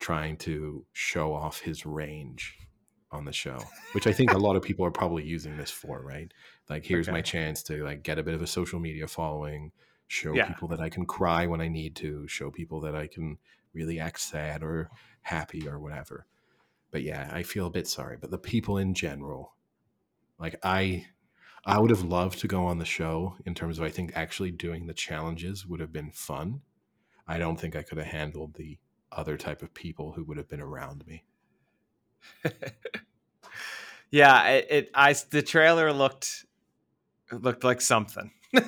B: Trying to show off his range on the show, which I think a lot of people are probably using this for, right? Like, here's okay. my chance to like get a bit of a social media following, show yeah. people that I can cry when I need to, show people that I can really act sad or happy or whatever. But yeah, I feel a bit sorry. But the people in general, like I, I would have loved to go on the show in terms of I think actually doing the challenges would have been fun. I don't think I could have handled the other type of people who would have been around me.
A: Yeah, it, it I the trailer looked looked like something.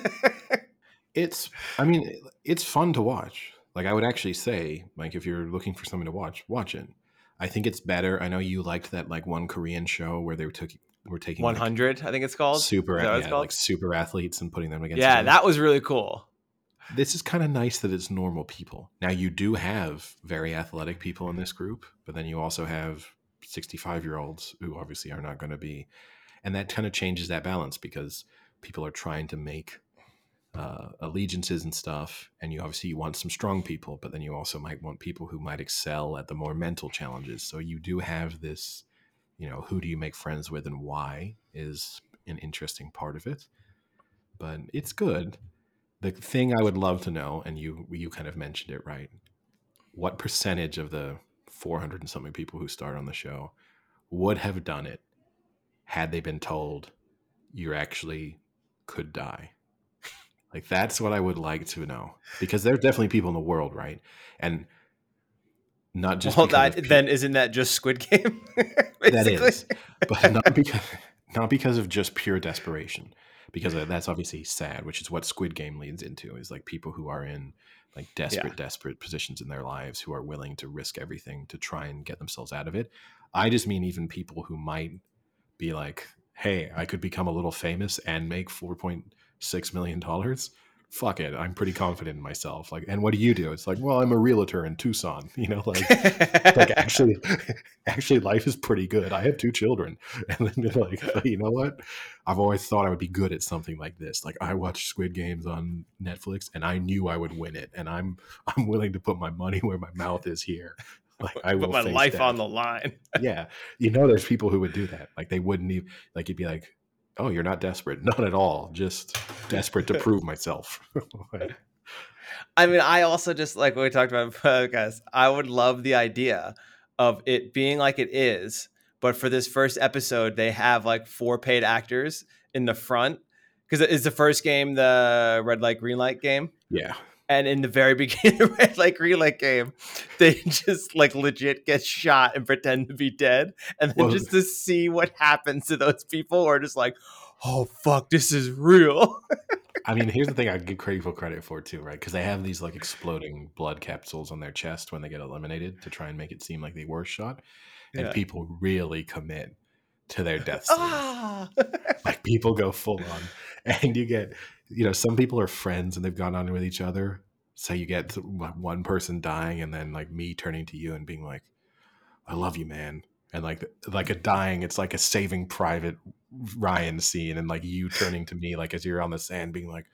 B: It's, I mean, it's fun to watch. Like I would actually say, like if you're looking for something to watch, watch it. I think it's better. I know you liked that like one Korean show where they took were taking like,
A: 100, I think it's called.
B: super
A: it's
B: yeah,
A: called?
B: like super athletes and putting them against.
A: Yeah, that was really cool.
B: This is kind of nice that it's normal people. Now you do have very athletic people in this group, but then you also have 65 year olds who obviously are not going to be, and that kind of changes that balance because people are trying to make uh, allegiances and stuff, and you obviously you want some strong people, but then you also might want people who might excel at the more mental challenges. So you do have this, you know, who do you make friends with and why is an interesting part of it, but it's good the thing I would love to know, and you you kind of mentioned it right. What percentage of the 400 and something people who start on the show would have done it had they been told you actually could die? Like that's what I would like to know because there's definitely people in the world, right? And not just
A: well, that,
B: of pe-
A: then isn't that just Squid Game?
B: that is, but not because not because of just pure desperation, because uh, that's obviously sad, which is what Squid Game leads into. Is like people who are in like desperate, desperate positions in their lives who are willing to risk everything to try and get themselves out of it. I just mean even people who might be like, "Hey, I could become a little famous and make four point six million dollars." Fuck it, I'm pretty confident in myself. Like, and what do you do? It's like, well, I'm a realtor in Tucson. You know, like like actually actually life is pretty good i have two children and then they're like you know what i've always thought i would be good at something like this like i watched squid games on netflix and i knew i would win it and i'm i'm willing to put my money where my mouth is here like i will
A: Put my life
B: death.
A: on the line.
B: yeah you know there's people who would do that like they wouldn't even like you'd be like oh you're not desperate not at all just desperate to prove myself Like,
A: I mean, I also just like what we talked about in the podcast. I would love the idea of it being like it is, but for this first episode, they have like four paid actors in the front because it's the first game, the red light, green light game.
B: yeah
A: And in the very beginning of red light, green light game, they just like legit get shot and pretend to be dead. And then
B: Well-
A: just to see what happens to those people are just like, oh, fuck, this is real.
B: I mean, here's the thing I give people credit for too, right? Because they have these like exploding blood capsules on their chest when they get eliminated to try and make it seem like they were shot. And
A: Yeah.
B: people really commit to their death
A: ah.
B: Like people go full on. And you get, you know, some people are friends and they've gone on with each other. So you get one person dying and then like me turning to you and being like, I love you, man. And like like a dying, it's like a saving private Ryan scene, and like you turning to me like as you're on the sand, being like,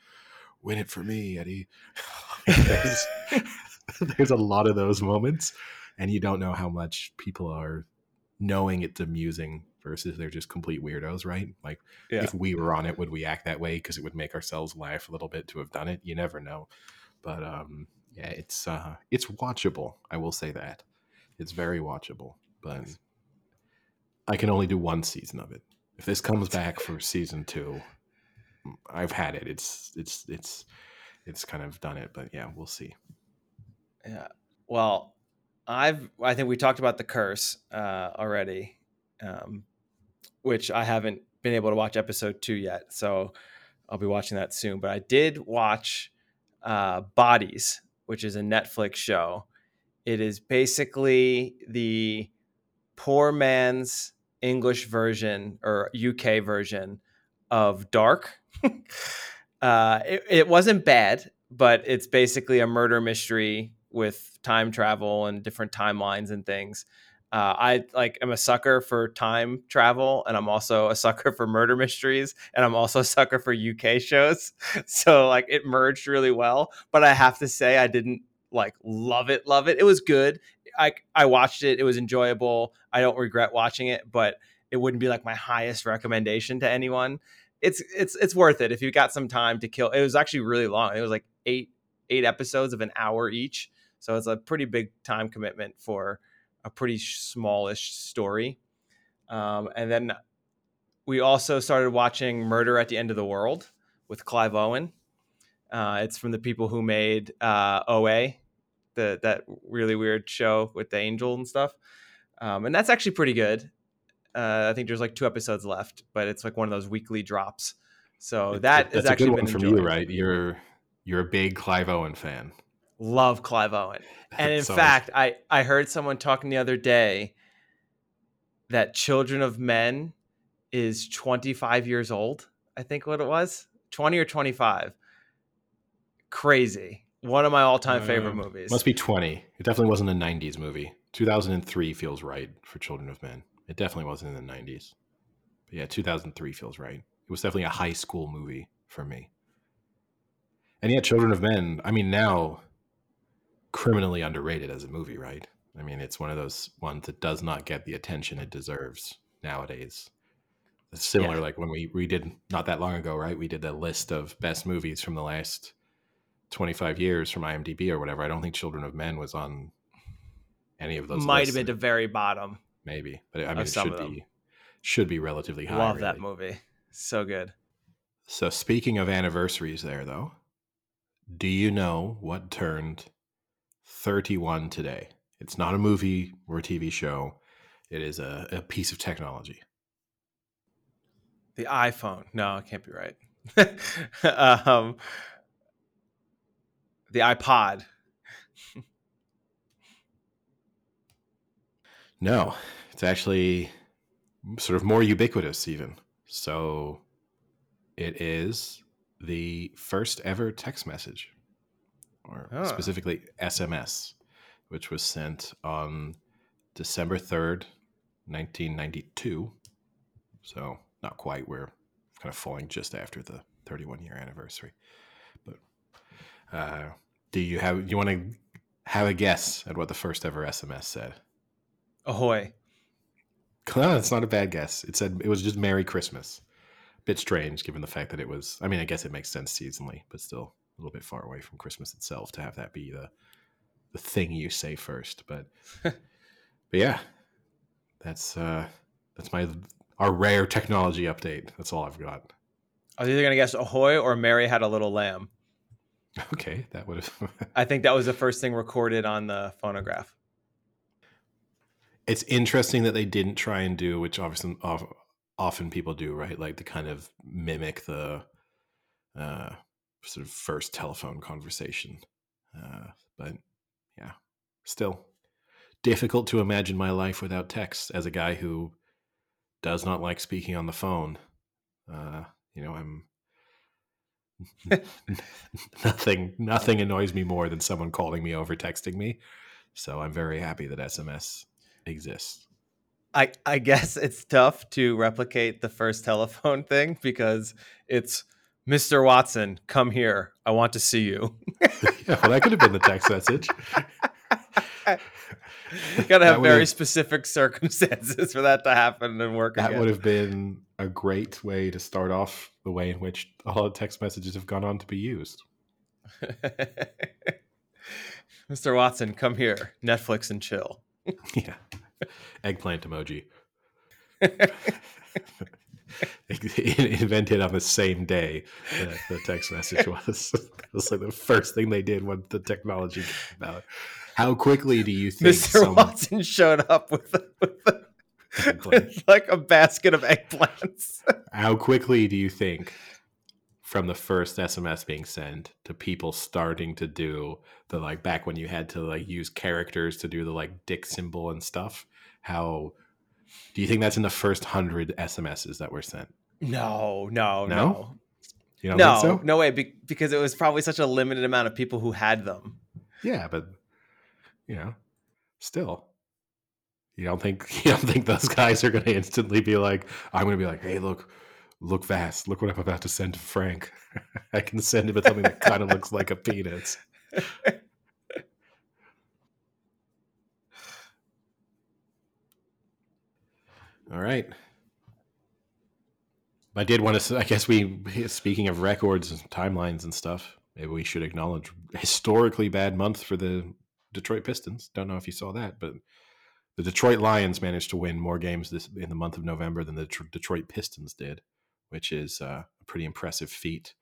B: "Win it for me, Eddie." there's, there's a lot of those moments, and you don't know how much people are knowing it's amusing versus they're just complete weirdos, right? Like
A: Yeah.
B: if we were on it, would we act that way because it would make ourselves laugh a little bit to have done it? You never know, but um, yeah, it's uh, it's watchable. I will say that it's very watchable, but I can only do one season of it. If this comes back for season two, I've had it. It's it's it's it's kind of done it, but yeah, we'll see.
A: Yeah. Well, I've I think we talked about the curse uh, already, um, which I haven't been able to watch episode two yet, so I'll be watching that soon. But I did watch uh, Bodies, which is a Netflix show. It is basically the poor man's English version or UK version of Dark. uh, it, it wasn't bad, but it's basically a murder mystery with time travel and different timelines and things. Uh, I like am a sucker for time travel, and I'm also a sucker for murder mysteries, and I'm also a sucker for UK shows. So like it merged really well. But I have to say, I didn't like love it. Love it. It was good. I I watched it. It was enjoyable. I don't regret watching it, but it wouldn't be like my highest recommendation to anyone. It's it's it's worth it if you got some time to kill. It was actually really long. It was like eight eight episodes of an hour each, so it's a pretty big time commitment for a pretty smallish story. Um, and then we also started watching Murder at the End of the World with Clive Owen. Uh, it's from the people who made uh, OA, the that really weird show with the angel and stuff. Um, and that's actually pretty good. Uh, I think there's like two episodes left, but it's like one of those weekly drops. So that
B: that's
A: is
B: a
A: actually
B: good
A: been
B: one from
A: enjoyed.
B: you, right? You're you're a big Clive Owen fan.
A: Love Clive Owen. And in
B: So-
A: fact, I I heard someone talking the other day that Children of Men is 25 years old. I think what it was, 20 or 25. Crazy. One of my all-time favorite
B: Um,
A: movies.
B: Must be 20. It definitely wasn't a 90s movie. 2003 feels right for Children of Men. It definitely wasn't in the 90s. But yeah, 2003 feels right. It was definitely a high school movie for me. And yet, Children of Men, I mean, now criminally underrated as a movie, right? I mean, it's one of those ones that does not get the attention it deserves nowadays. It's similar,
A: Yeah.
B: like when we, we did not that long ago, right? We did the list of best movies from the last 25 years from IMDb or whatever. I don't think Children of Men was on any of those.
A: Might
B: lists,
A: have been the very bottom.
B: maybe, but I mean, it should be should be relatively high.
A: Love that movie. So good.
B: So speaking of anniversaries, there though, do you know what turned 31 today? It's not a movie or a TV show. It is a, a piece of technology.
A: The iPhone. No, it can't be right. um, the iPod.
B: No, it's actually sort of more ubiquitous, even. So it is the first ever text message, or
A: Ah.
B: specifically SMS, which was sent on December 3rd, 1992. So not quite. We're kind of falling just after the 31 year anniversary. But uh, do you have, do you want to have a guess at what the first ever SMS said?
A: Ahoy.
B: No, it's not a bad guess. It said it was just Merry Christmas. Bit strange given the fact that it was. I mean, I guess it makes sense seasonally, but still a little bit far away from Christmas itself to have that be the the thing you say first. But but yeah, that's uh that's my our rare technology update. That's all I've got.
A: I was either going to guess Ahoy or Mary Had a Little Lamb.
B: Okay, that would have.
A: I think that was the first thing recorded on the phonograph.
B: it's interesting that they didn't try and do, which obviously often people do, right? Like to kind of mimic the uh, sort of first telephone conversation. Uh, but yeah, still difficult to imagine my life without text as a guy who does not like speaking on the phone. Uh, you know, I'm nothing. Nothing annoys me more than someone calling me over texting me. So I'm very happy that SMS exists.
A: I, I guess it's tough to replicate the first telephone thing because it's Mr. Watson, come here. I want to see you.
B: yeah, well, that could have been the text message.
A: You got to
B: That
A: have very
B: have-
A: specific circumstances for that to happen and work
B: That
A: again.
B: would have been a great way to start off the way in which all the text messages have gone on to be used.
A: Mr. Watson, come here. Netflix and chill.
B: Yeah. Eggplant emoji. Invented on the same day that the text message was. That was like the first thing they did when the technology came out. How quickly do you think
A: Mr.
B: someone
A: Watson showed up with, with, with like a basket of eggplants.
B: How quickly do you think from the first SMS being sent to people starting to do the like back when you had to like use characters to do the like dick symbol and stuff? How do you think that's in the first hundred SMSs that were sent?
A: No, no,
B: No?
A: no.
B: You don't
A: No,
B: think so?
A: no way, be- because it was probably such a limited amount of people who had them.
B: Yeah, but you know, still. You don't think you don't think those guys are gonna instantly be like, I'm gonna be like, hey, look, look fast, look what I'm about to send to Frank. I can send him something that kind of looks like a penis. All right. I did want to. I guess we, speaking of records and timelines and stuff, maybe we should acknowledge historically bad month for the Detroit Pistons. Don't know if you saw that, but the Detroit Lions managed to win more games this in the month of November than the Detroit Pistons did, which is uh, a pretty impressive feat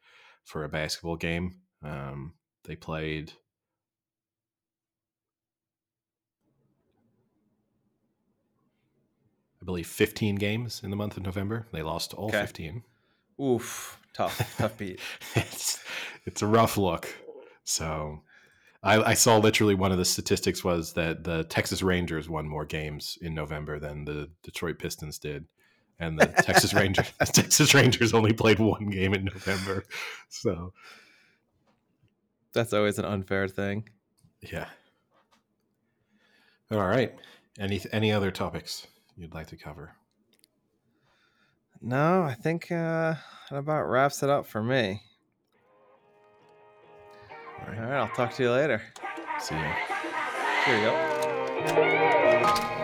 B: for a basketball game. Um, they played. I believe, 15 games in the month of November. They lost all
A: Okay.
B: 15.
A: Oof, tough, tough beat.
B: it's it's a rough look. So I, I saw literally one of the statistics was that the Texas Rangers won more games in November than the Detroit Pistons did. And the Texas Rangers the Texas Rangers only played one game in November. So
A: That's always an unfair thing.
B: yeah. All right. Any any other topics you'd like to cover?
A: No, I think uh, that about wraps it up for me.
B: All
A: All
B: right.
A: right, I'll talk to you later.
B: See ya.
A: Here you go.